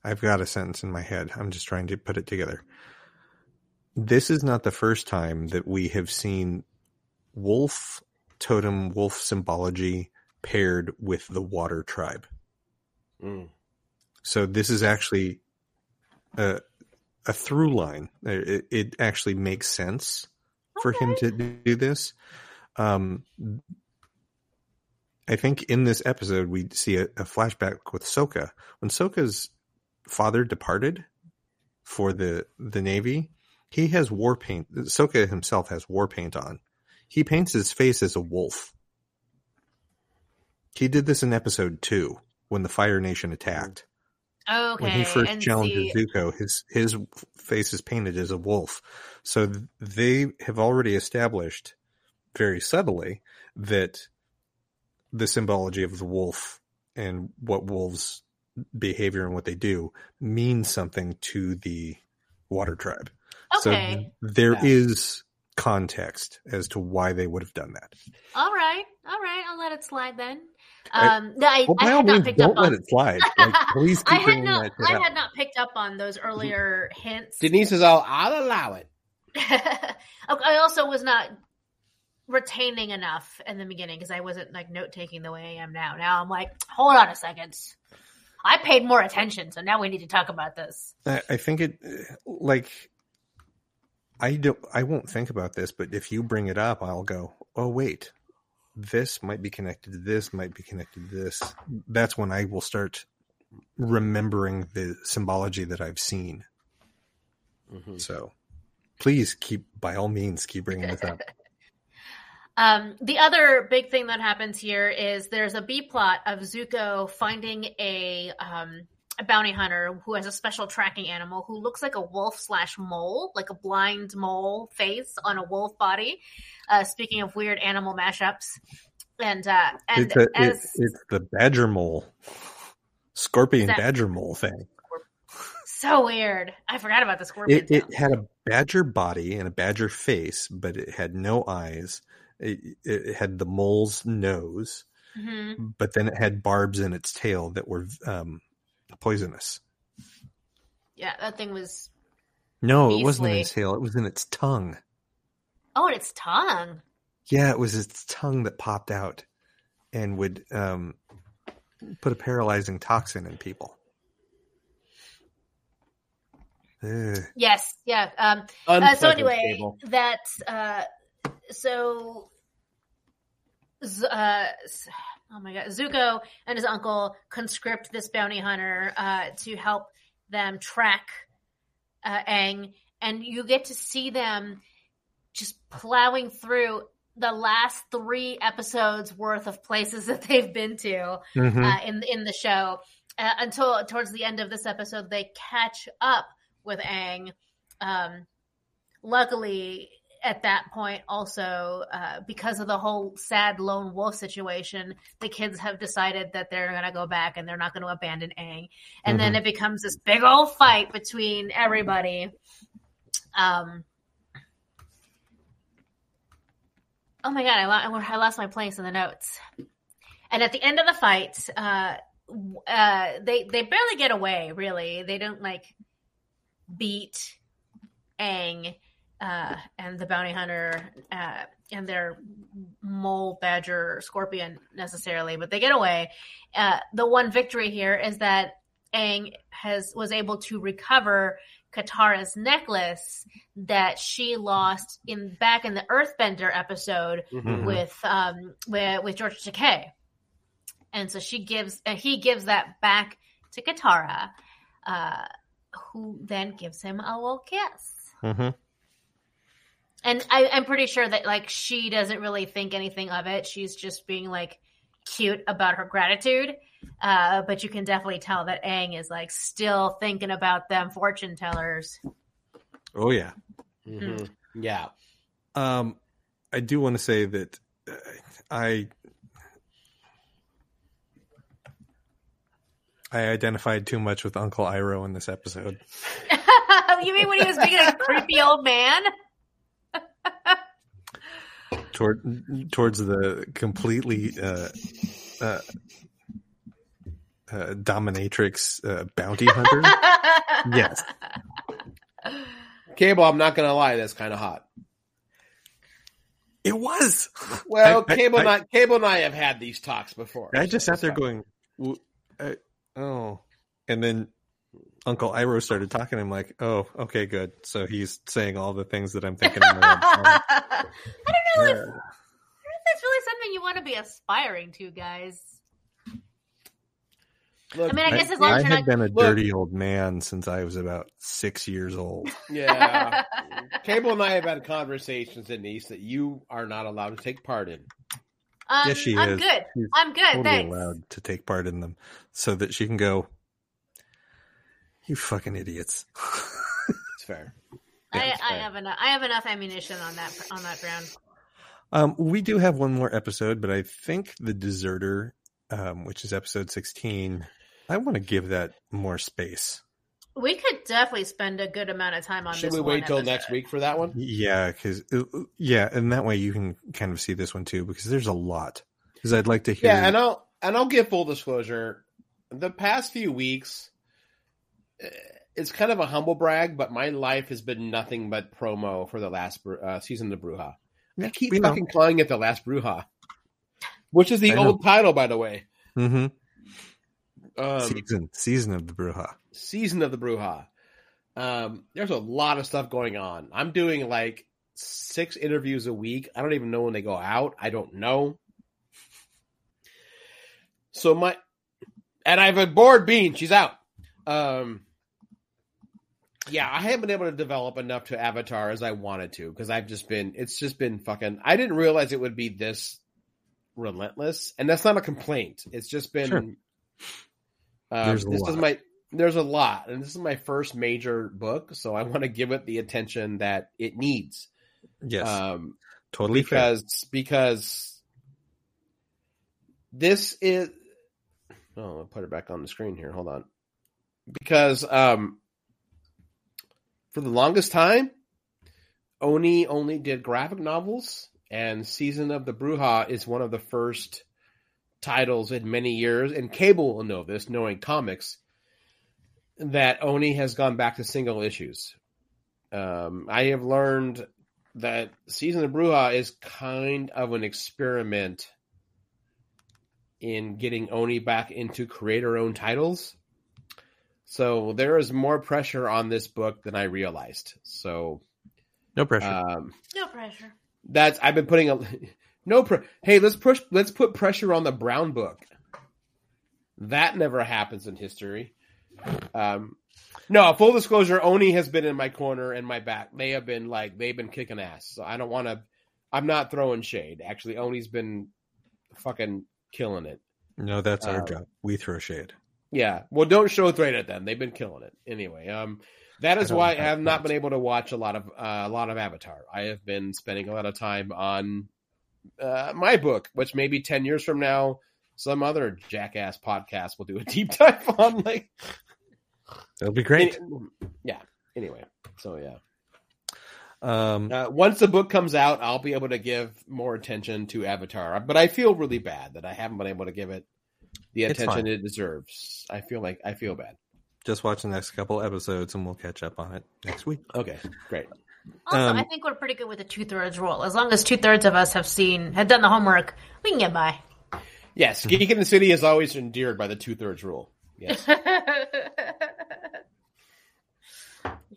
I've got a sentence in my head. I'm just trying to put it together. This is not the first time that we have seen wolf totem, wolf symbology paired with the water tribe. Mm. So this is actually a, a through line. It, it actually makes sense for him to do this. Um, I think in this episode we see a, a flashback with Sokka when Sokka's father departed for the the navy. He has war paint. Soka himself has war paint on. He paints his face as a wolf. He did this in episode two when the Fire Nation attacked Okay. when he first and challenges see- Zuko, his his face is painted as a wolf. So th- they have already established very subtly that the symbology of the wolf and what wolves behavior and what they do means something to the water tribe. Okay. So there Yeah. is context as to why they would have done that. all right. All right. I'll let it slide then. I- Um, no, I, Well, I had not picked don't up let on. it slide. Like, <laughs> please keep I had not. that I up. had not picked up on those earlier hints. Denise is all. I'll allow it. <laughs> I also was not retaining enough in the beginning because I wasn't like note taking the way I am now. Now I'm like, hold on a second. I paid more attention, so now we need to talk about this. I, I think it like I don't I won't think about this, but if you bring it up, I'll go, "Oh wait. This might be connected to this, might be connected to this." That's when I will start remembering the symbology that I've seen. Mhm. So, please keep by all means keep bringing this up. <laughs> Um, the other big thing that happens here is there's a B plot of Zuko finding a um, a bounty hunter who has a special tracking animal who looks like a wolf slash mole, like a blind mole face on a wolf body. Uh, speaking of weird animal mashups, and uh, and it's a, as it's, it's the badger mole. scorpion That- badger mole thing. So weird. I forgot about the scorpion. It, it had a badger body and a badger face, but it had no eyes. It, it had the mole's nose, Mhm. but then it had barbs in its tail that were um, poisonous. Yeah, that thing was. No, it wasn't in its tail. It was in its tongue. Oh, in its tongue. Yeah, it was its tongue that popped out and would um, put a paralyzing toxin in people. Ugh. Yes. Yeah. Um. Uh, so anyway, cable. that's uh, so. Uh, s- oh my god, Zuko and his uncle conscript this bounty hunter uh, to help them track uh, Aang, and you get to see them just plowing through the last three episodes worth of places <laughs> that they've been to Mhm. uh, in in the show uh, until towards the end of this episode they catch up with Aang. Um, luckily, at that point, also uh, because of the whole sad lone wolf situation, the kids have decided that they're going to go back and they're not going to abandon Aang. And then it becomes this big old fight between everybody. Um. Oh my god! I, I lost my place in the notes. And at the end of the fight, uh, uh, they they barely get away. Really, they don't like beat Aang uh, and the bounty hunter uh, and their mole, badger, scorpion necessarily, but they get away. Uh, the one victory here is that Aang has was able to recover Katara's necklace that she lost in back in the Earthbender episode Mhm. with um with, with George Takei. And so she gives and he gives that back to Katara, uh, who then gives him a little kiss. Mhm. And I, I'm pretty sure that like she doesn't really think anything of it. She's just being like cute about her gratitude. Uh, but you can definitely tell that Aang is like still thinking about them fortune tellers. Oh yeah. Mhm. Yeah. Um, I do want to say that uh, I I identified too much with Uncle Iroh in this episode. <laughs> you mean when he was being a creepy old man? Toward towards the completely uh, uh, uh, dominatrix uh, bounty hunter. <laughs> yes, Cable, I'm not gonna lie, that's kind of hot. it was. Well, I- I- Cable, I- and I, Cable and I have had these talks before. I just so sat there it's going, "W- uh, "Oh," and then Uncle Iroh started talking. I'm like, "Oh, okay, good." So he's saying all the things that I'm thinking. In my head. <laughs> I don't know if, I don't know if that's really something you want to be aspiring to, guys. Look, I mean, I I, guess as long as I you're not. been a Look. dirty old man since I was about six years old. <laughs> yeah. Cable and I have had conversations, Denise, that you are not allowed to take part in. Um, yes, she I'm is. good. She's I'm good. totally thanks. allowed to take part in them, so that she can go. You fucking idiots! <laughs> It's fair. I, it's I have enough. I have enough ammunition on that on that ground. Um, we do have one more episode, but I think the deserter, um, which is episode sixteen, I want to give that more space. We could definitely spend a good amount of time on Should this. we one wait till episode. next week for that one? Yeah, because yeah, and that way you can kind of see this one too, because there's a lot. Because I'd like to hear. Yeah, and I'll and I'll give full disclosure. The past few weeks, it's kind of a humble brag, but my life has been nothing but promo for the last uh, season of the Bruja. I keep know. fucking calling it the last Bruja, which is the I know. old title, by the way. hmm Um, season season of the Bruja. season of the Bruja. Um, there's a lot of stuff going on. I'm doing like six interviews a week. I don't even know when they go out. I don't know. So my and I have a board bean. She's out. Um, yeah, I haven't been able to develop enough to Avatar as I wanted to because I've just been. It's just been fucking. I didn't realize it would be this relentless, and that's not a complaint. It's just been. Sure. Um, There's a this is lot. my there's a lot, and this is my first major book, so I want to give it the attention that it needs. Yes, Um, totally fair. because because this is Oh, I'll put it back on the screen here. Hold on. Because um, for the longest time, Oni only did graphic novels, and Season of the Bruja is one of the first titles in many years, and Cable will know this, knowing comics, that Oni has gone back to single issues. Um, I have learned that Season of the Bruja is kind of an experiment in getting Oni back into creator-owned titles. So there is more pressure on this book than I realized. So No pressure. um, No pressure. that's I've been putting a <laughs> no. Pre- hey, let's push. Let's put pressure on the Brown book. That never happens in history. Um, no, full disclosure, Oni has been in my corner and my back. They have been like they've been kicking ass. So I don't want to. I'm not throwing shade. Actually, Oni's been fucking killing it. no, that's our uh, job. We throw shade. Yeah. Well, don't show threat at them. They've been killing it anyway. Um, that is I why I have not been able to watch a lot of uh, a lot of Avatar. I have been spending a lot of time on uh, my book, which maybe ten years from now, some other jackass podcast will do a deep <laughs> dive on. Like, That'll be great. yeah. Anyway, so yeah. Um, Uh, once the book comes out, I'll be able to give more attention to Avatar. But I feel really bad that I haven't been able to give it the attention it deserves. I feel like I feel bad. just watch the next couple episodes, and we'll catch up on it next week. Okay, great. Also, Um, I think we're pretty good with the two thirds rule. As long as two thirds of us have seen, have done the homework, we can get by. Yes, Geek in the City is always endeared by the two thirds rule. Yes. <laughs>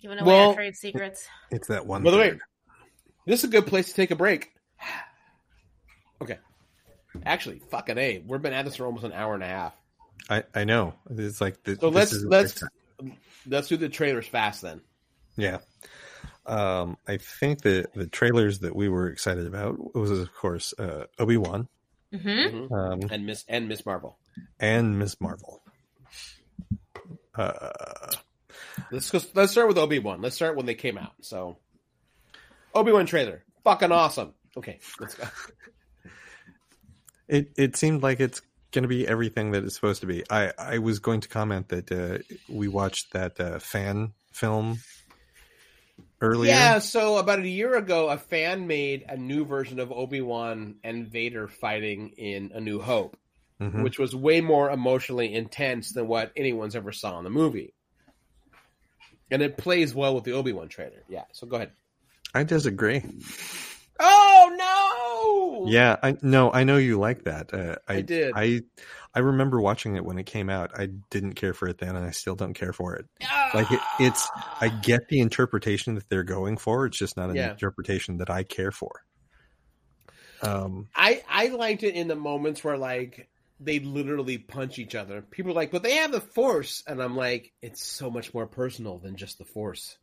Giving away Well- our trade secrets. It's that one. By the way, this is a good place to take a break. <sighs> Okay. Actually, fucking a, we've been at this for almost an hour and a half. I I know it's like the, So this let's is let's let's do the trailers fast then. yeah. Um, I think the the trailers that we were excited about was of course uh, Obi Wan hmm um, And Miss and Miss Marvel. and Miss Marvel. Uh, Let's go, let's start with Obi Wan. Let's start when they came out. So, Obi Wan trailer, fucking awesome. Okay, let's go. <laughs> it it seemed like it's going to be everything that it's supposed to be. I I was going to comment that uh, we watched that uh, fan film earlier. Yeah, so about a year ago, a fan made a new version of Obi Wan and Vader fighting in A New Hope, Mhm. which was way more emotionally intense than what anyone's ever saw in the movie. And it plays well with the Obi Wan trailer. Yeah, so go ahead. I disagree. Oh no! Yeah, I no, I know you like that. Uh, I, I did. I I remember watching it when it came out. I didn't care for it then, and I still don't care for it. Like it, it's, I get the interpretation that they're going for. It's just not an Yeah. interpretation that I care for. Um, I I liked it in the moments where like they literally punch each other. People are like, but they have the Force, and I'm like, it's so much more personal than just the Force.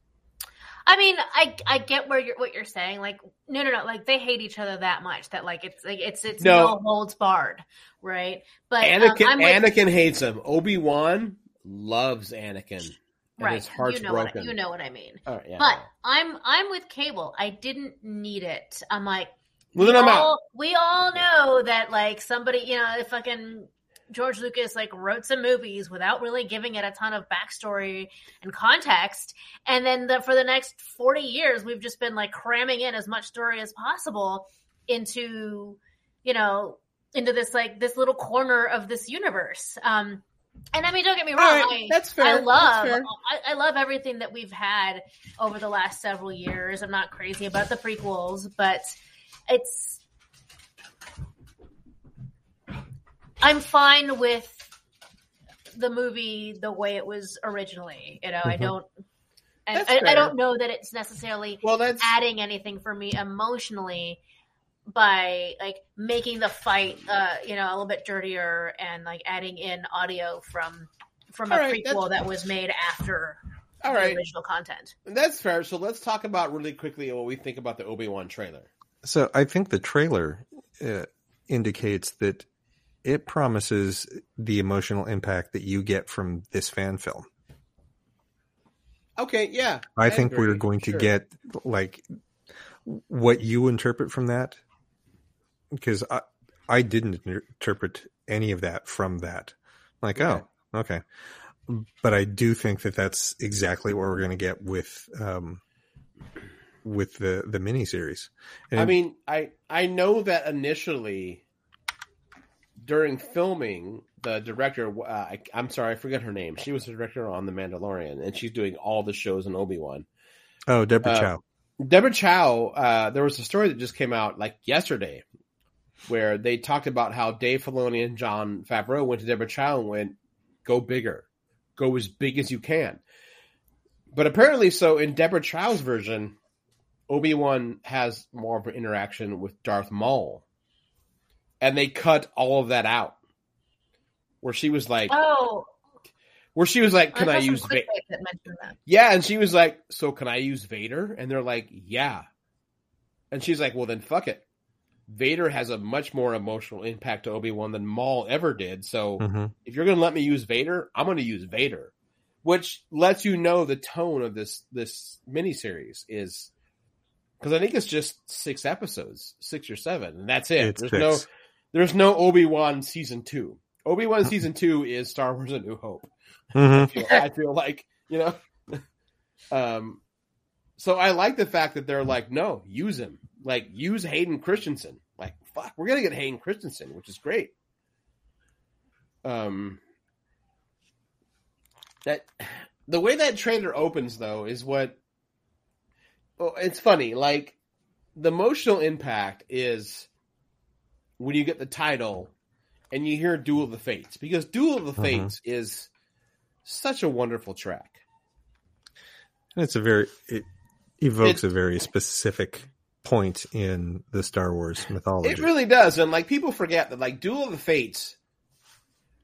I mean, I I get where you're what you're saying. Like, no, no, no. Like they hate each other that much that like it's like it's it's No. no, holds barred, right? But um, Anakin with, Anakin hates him. Obi Wan loves Anakin. Right. his heart's you know broken. what you know what I mean. Right, yeah. But I'm I'm with Cable. I didn't need it. I'm like, well, we all, we all know that like somebody, you know, if fucking George Lucas like wrote some movies without really giving it a ton of backstory and context, and then the, for the next forty years, we've just been like cramming in as much story as possible into, you know, into this like this little corner of this universe. Um, and I mean, don't get me wrong, right, I, that's fair. I love fair. I, I love everything that we've had over the last several years. I'm not crazy about the prequels, but it's I'm fine with the movie the way it was originally. You know, I Mhm. don't and That's I, I don't know that it's necessarily Well, that's adding anything for me emotionally by like making the fight uh you know a little bit dirtier and like adding in audio from from a All right, prequel that was made after all the right. original content. That's fair. So let's talk about really quickly what we think about the Obi Wan trailer. so I think the trailer uh, indicates that it promises the emotional impact that you get from this fan film. Okay, yeah. I, think agree. we're going to Sure. get like what you interpret from that because I I didn't interpret any of that from that. Like, Okay. oh, okay. But I do think that that's exactly what we're going to get with um, with the the miniseries. And I mean, I I know that initially during filming, the director, uh, I, I'm sorry, I forget her name. She was the director on The Mandalorian, and she's doing all the shows in Obi Wan. oh, Deborah uh, Chow. Deborah Chow, uh, there was a story that just came out like yesterday, where they talked about how Dave Filoni and Jon Favreau went to Deborah Chow and went, "Go bigger, go as big as you can." But apparently, so in Deborah Chow's version, Obi Wan has more of an interaction with Darth Maul, and they cut all of that out, where she was like, Oh, where she was like, "Can saw I use?" Va- clickbait that mentioned that. Yeah, and she was like, "So can I use Vader?" And they're like, "Yeah." And she's like, "Well, then fuck it." Vader has a much more emotional impact to Obi Wan than Maul ever did. So hmm if you're going to let me use Vader, I'm going to use Vader, which lets you know the tone of this this miniseries is because I think it's just six episodes, six or seven, and that's it. It's there's six. There's no Obi Wan season two. Obi Wan season two is Star Wars: A New Hope. I hmm feel, I feel like you know. <laughs> um, so I like the fact that they're like, no, use him, like use Hayden Christensen. Like, fuck, we're gonna get Hayden Christensen, which is great. Um, that the way that trailer opens though is what. Well, it's funny. Like the emotional impact is when you get the title and you hear "Duel of the Fates" because "Duel of the Mhm. Fates" is such a wonderful track. And it's a very it evokes It- a very specific point in the Star Wars mythology. It really does, and like people forget that like Duel of the Fates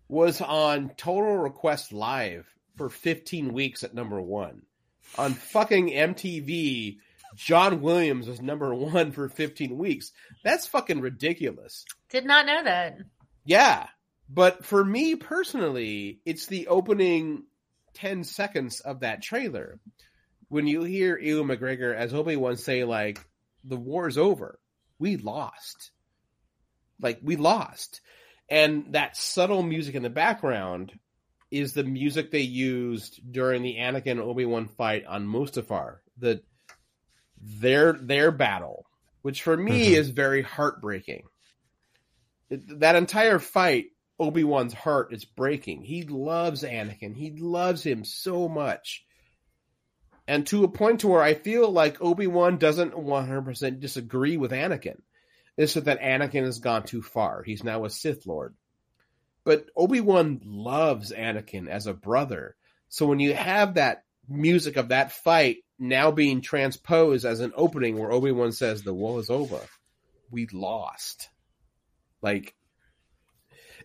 was on Total Request Live for 15 weeks at number one on fucking MTV. John Williams was number one for 15 weeks. That's fucking ridiculous. Did not know that. Yeah. But for me personally, it's the opening 10 seconds of that trailer. When you hear Ewan McGregor as Obi-Wan say, like, the war's over. We lost. Like, we lost. And that subtle music in the background is the music they used during the Anakin Obi-Wan fight on Mustafar. The their their battle, which for me Mhm. is very heartbreaking. That entire fight, Obi Wan's heart is breaking. He loves Anakin. He loves him so much, and to a point to where I feel like Obi Wan doesn't one hundred percent disagree with Anakin. It's just that Anakin has gone too far. He's now a Sith Lord, but Obi Wan loves Anakin as a brother. So when you have that music of that fight now being transposed as an opening where Obi Wan says, "The war is over, we lost," like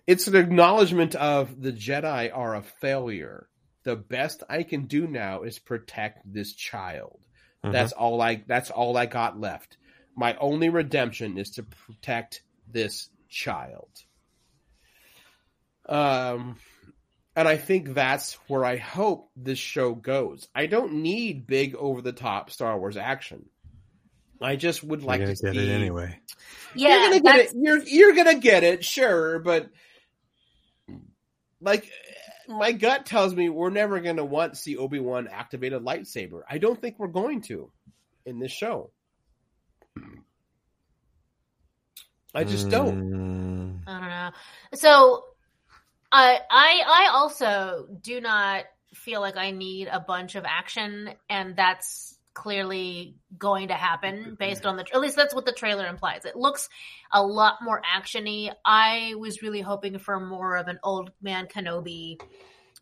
it's an acknowledgement of the Jedi are a failure. The best I can do now is protect this child. Mhm. That's all I. That's all I got left. My only redemption is to protect this child. Um, and I think that's where I hope this show goes. I don't need big over the top Star Wars action. I just would You're like gonna to get see it anyway. Yeah, you're gonna get that's- it. You're you're gonna get it, sure, but like my gut tells me we're never gonna want to see Obi Wan activate a lightsaber. I don't think we're going to in this show. I just don't. Mm, I don't know. So, I I I also do not feel like I need a bunch of action, and that's clearly going to happen based on the. At least that's what the trailer implies. It looks a lot more actiony. I was really hoping for more of an old man Kenobi,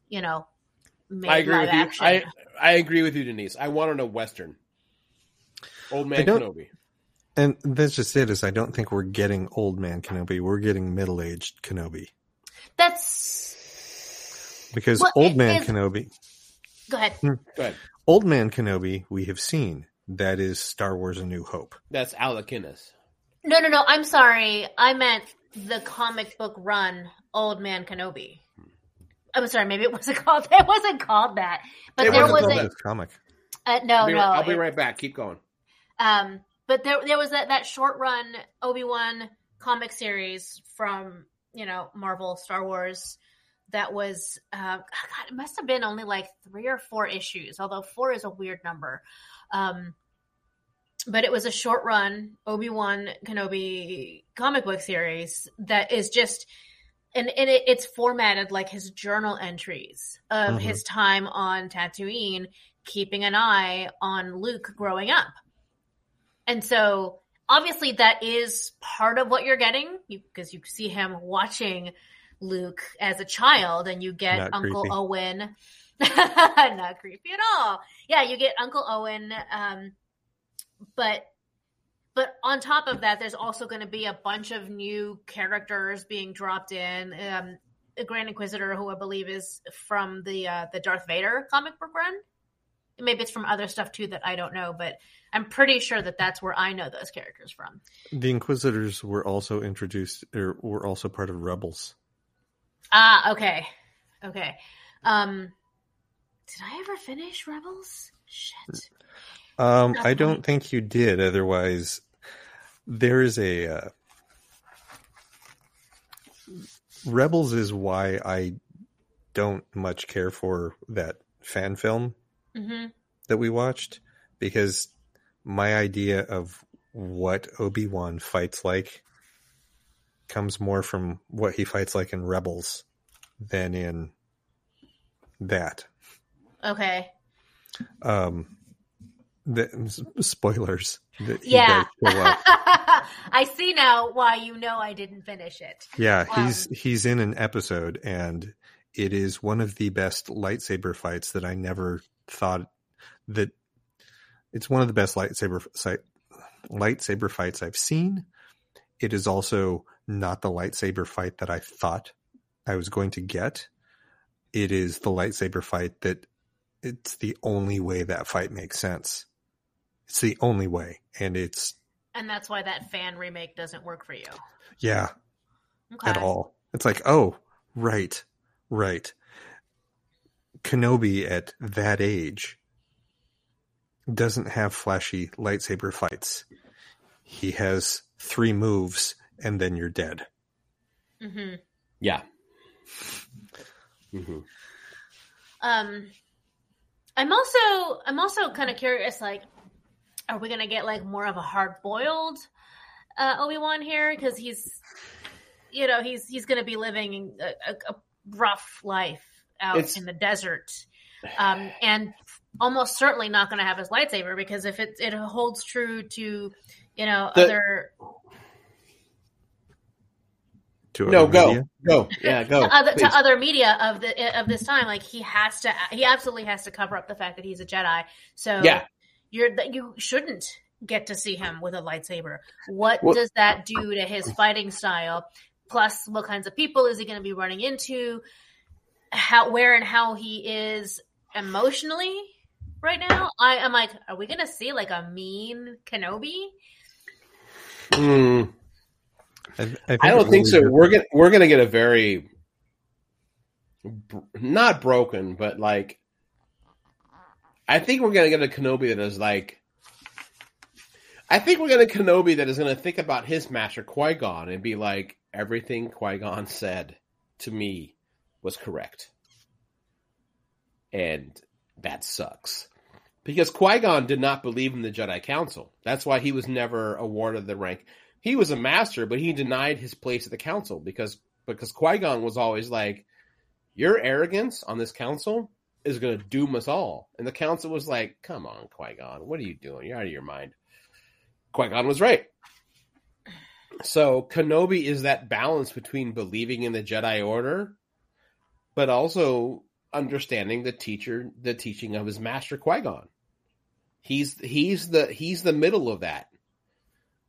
you know. I agree live with you. I I agree with you, Denise. I want a western. Old man Kenobi. and that's just it. Is I don't think we're getting old man Kenobi. We're getting middle aged Kenobi that's because Well, old man is- Kenobi, go ahead. Go ahead. old man Kenobi, we have seen. That is Star Wars: A New Hope. That's Alec Guinness. No, no, no. I'm sorry. I meant the comic book run, Old Man Kenobi. I'm sorry. Maybe it wasn't <laughs> called. It wasn't called that. But It there wasn't was called a comic. uh, no, I'll be, no. I'll be it- right back. Keep going. Um, but there there was that that short run Obi Wan comic series from you know Marvel Star Wars that was uh, <sighs> God, it must have been only like three or four issues, although four is a weird number. Um, but it was a short run Obi Wan Kenobi comic book series that is just and, and it, it's formatted like his journal entries of Mhm. his time on Tatooine, keeping an eye on Luke growing up. And so obviously that is part of what you're getting because you, see him watching Luke as a child and you get Not Uncle creepy. Owen. <laughs> Not creepy at all. Yeah, you get Uncle Owen. Um, but but on top of that, there's also going to be a bunch of new characters being dropped in. Um, a Grand Inquisitor, who I believe is from the uh, the Darth Vader comic book run. Maybe it's from other stuff too that I don't know, but I'm pretty sure that that's where I know those characters from. The Inquisitors were also introduced, or were also part of Rebels. Ah, okay, okay. Um, did I ever finish Rebels? Shit. Um, I don't think you did. Otherwise, there is a uh, Rebels is why I don't much care for that fan film hmm that we watched because my idea of what Obi Wan fights like comes more from what he fights like in Rebels than in that. Okay. Um, the spoilers. Yeah. does show up. <laughs> I see now why you know I didn't finish it. Yeah, Um, he's he's in an episode, and it is one of the best lightsaber fights that I never thought that. It's one of the best lightsaber fight, lightsaber fights I've seen. It is also not the lightsaber fight that I thought I was going to get. It is the lightsaber fight that it's the only way that fight makes sense. It's the only way, and it's And that's why that fan remake doesn't work for you. yeah, Okay. at all. It's like, oh, right, right. Kenobi at that age doesn't have flashy lightsaber fights. He has three moves and then you're dead. hmm Yeah. hmm Um, I'm also I'm also kind of curious. Like, are we gonna get like more of a hard boiled uh, Obi Wan here? Because he's, you know, he's he's gonna be living a, a, a rough life out It's- in the desert, um, and almost certainly not gonna have his lightsaber because if it it holds true to, you know, The- other To No, other go, media. go, yeah, go. <laughs> to other, to other media of the of this time, like he has to, he absolutely has to cover up the fact that he's a Jedi. So Yeah. you're that you shouldn't get to see him with a lightsaber. What Well- does that do to his fighting style? Plus, what kinds of people is he going to be running into? How, where, and how he is emotionally right now? I am like, are we going to see like a mean Kenobi? Mm, I, think I don't think really so. does- We're gonna we're gonna get a very not broken, but like I think we're gonna get a Kenobi that is like I think we're gonna Kenobi that is gonna think about his master Qui Gon and be like everything Qui Gon said to me was correct, and that sucks. Because Qui Gon did not believe in the Jedi Council. That's why he was never awarded the rank he was a master, but he denied his place at the council because because Qui Gon was always like, "Your arrogance on this council is going to doom us all," and the council was like, "Come on, Qui Gon, what are you doing? You're out of your mind." Qui Gon was right. So Kenobi is that balance between believing in the Jedi Order, but also understanding the teacher, the teaching of his master Qui Gon. He's he's the he's the middle of that.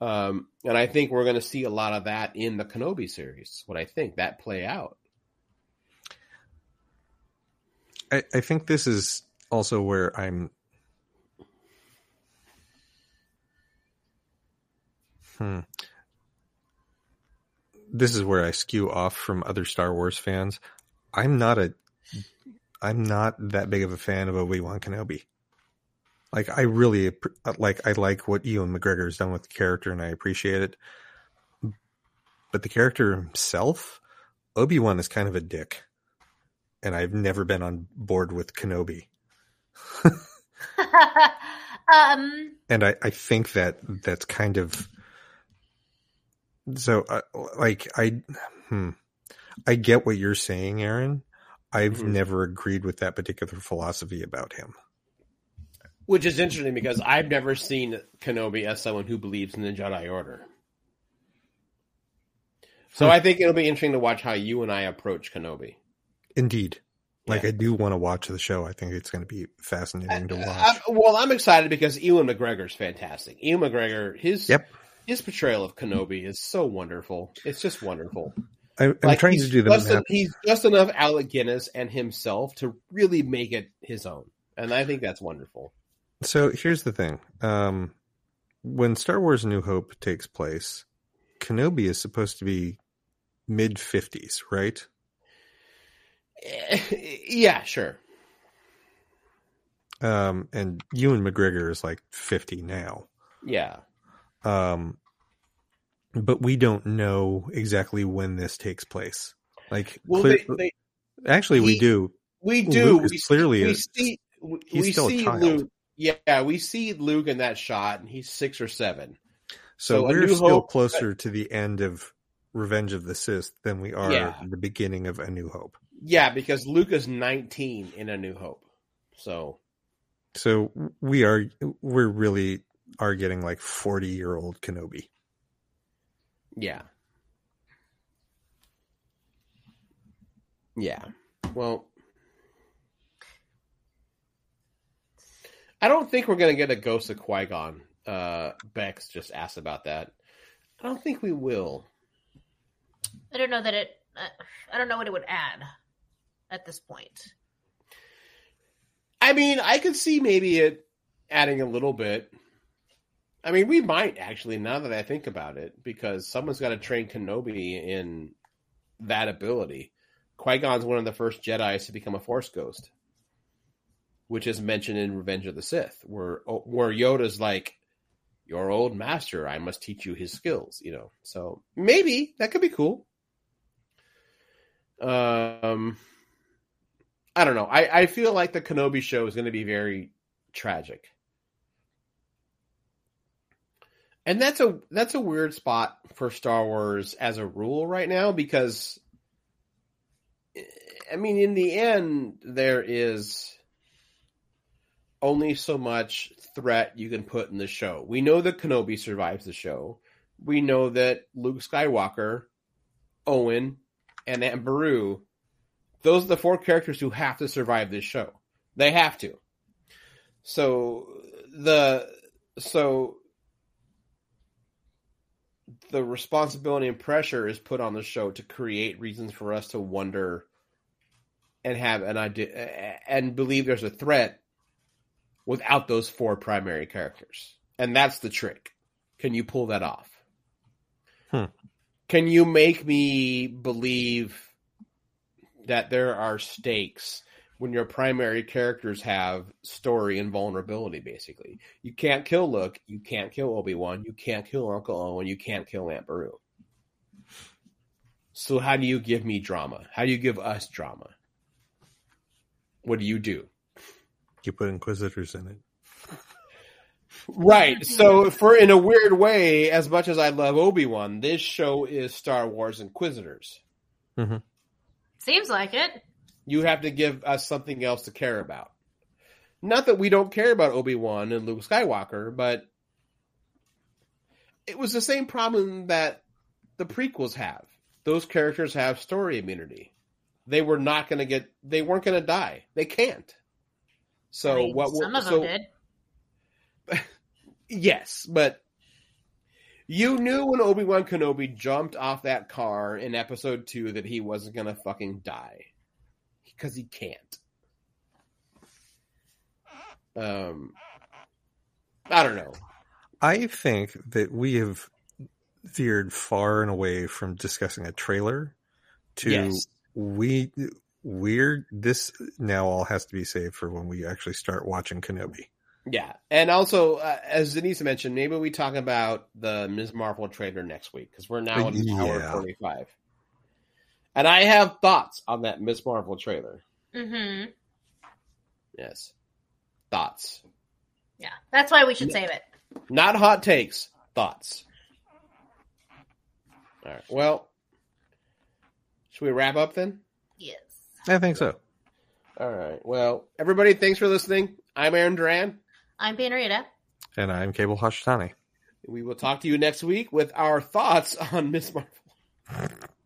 Um, and I think we're going to see a lot of that in the Kenobi series. What I think that play out. I, I think this is also where I'm. Hmm. This is where I skew off from other Star Wars fans. I'm not a. I'm not that big of a fan of Obi Wan Kenobi. Like I really like. I like what Ewan McGregor has done with the character, and I appreciate it. But the character himself, Obi Wan is kind of a dick. and I've never been on board with Kenobi. <laughs> um, and I, I think that that's kind of so uh, like I hmm, I get what you're saying, Aaron. I've Mhm. never agreed with that particular philosophy about him. Which is interesting because I've never seen Kenobi as someone who believes in the Jedi Order. So. I think it'll be interesting to watch how you and I approach Kenobi. Indeed. Like Yeah. I do want to watch the show. I think it's going to be fascinating to watch. I, well, I'm excited because Ewan McGregor's fantastic. Ewan McGregor, his Yep. His portrayal of Kenobi is so wonderful. It's just wonderful. I, I'm Like, trying to do just, math. he's just enough Alec Guinness and himself to really make it his own, and I think that's wonderful. So here's the thing. Um, when Star Wars New Hope takes place, Kenobi is supposed to be mid 50s, right? Eh, yeah, sure. Um, and Ewan McGregor is like 50 now. Yeah. Um, but we don't know exactly when this takes place. Like, Well, they, they, actually, we do. we do. We see- clearly we see. We, he's we still a see. Luke. Yeah, we see Luke in that shot, and he's six or seven. So, So we're still Hope- closer to the end of Revenge of the Sith than we are Yeah. the beginning of A New Hope. Yeah, because Luke is nineteen in A New Hope. So So we are we're really are getting like 40 year old Kenobi. yeah, yeah. Well, I don't think we're gonna get a Ghost of Qui Gon. Uh, Bex just asked about that. I don't think we will. I don't know that it. Uh, I don't know what it would add at this point. I mean, I could see maybe it adding a little bit. I mean, we might actually, now that I think about it, because someone's got to train Kenobi in that ability. Qui Gon's one of the first Jedi's to become a Force Ghost, which is mentioned in Revenge of the Sith, where where Yoda's like, "Your old master, I must teach you his skills." You know, so maybe that could be cool. Um, I don't know. I, I feel like the Kenobi show is going to be very tragic. And that's a that's a weird spot for Star Wars as a rule right now because I mean in the end there is only so much threat you can put in the show. We know that Kenobi survives the show. We know that Luke Skywalker, Owen, and Aunt Beru those are the four characters who have to survive this show. They have to. So the so the responsibility and pressure is put on the show to create reasons for us to wonder and have an idea and believe there's a threat without those four primary characters. And that's the trick. Can you pull that off? Hmm. Can you make me believe that there are stakes when your primary characters have story and vulnerability basically you can't kill luke you can't kill obi-wan you can't kill uncle owen you can't kill aunt beru so how do you give me drama how do you give us drama what do you do You put Inquisitors in it. right so for in a weird way as much as i love obi-wan this show is star wars inquisitors Mm-hmm. Seems like it. You have to give us something else to care about. Not that we don't care about Obi Wan and Luke Skywalker, but it was the same problem that the prequels have. Those characters have story immunity. They were not going to get. They weren't going to die. They can't. So I mean, what? Some of so, them did. <laughs> Yes, but you knew when Obi Wan Kenobi jumped off that car in Episode Two that he wasn't going to fucking die because he can't. Um, I don't know. I think that we have veered far and away from discussing a trailer to Yes. we we're this now all has to be saved for when we actually start watching Kenobi. Yeah, and also uh, as Denise mentioned, maybe we talk about the Ms. Marvel trailer next week because we're now in Yeah. hour forty-five. And I have thoughts on that Miss Marvel trailer. Mm-hmm. Yes. Thoughts. Yeah, that's why we should save it. Not hot takes, thoughts. All right. Well, should we wrap up then? Yes. I think so. All right. Well, everybody, thanks for listening. I'm Aaron Duran. I'm Rita. And I'm Cable Hashitani. We will talk to you next week with our thoughts on Miss Marvel. <laughs>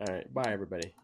All right. Bye, everybody.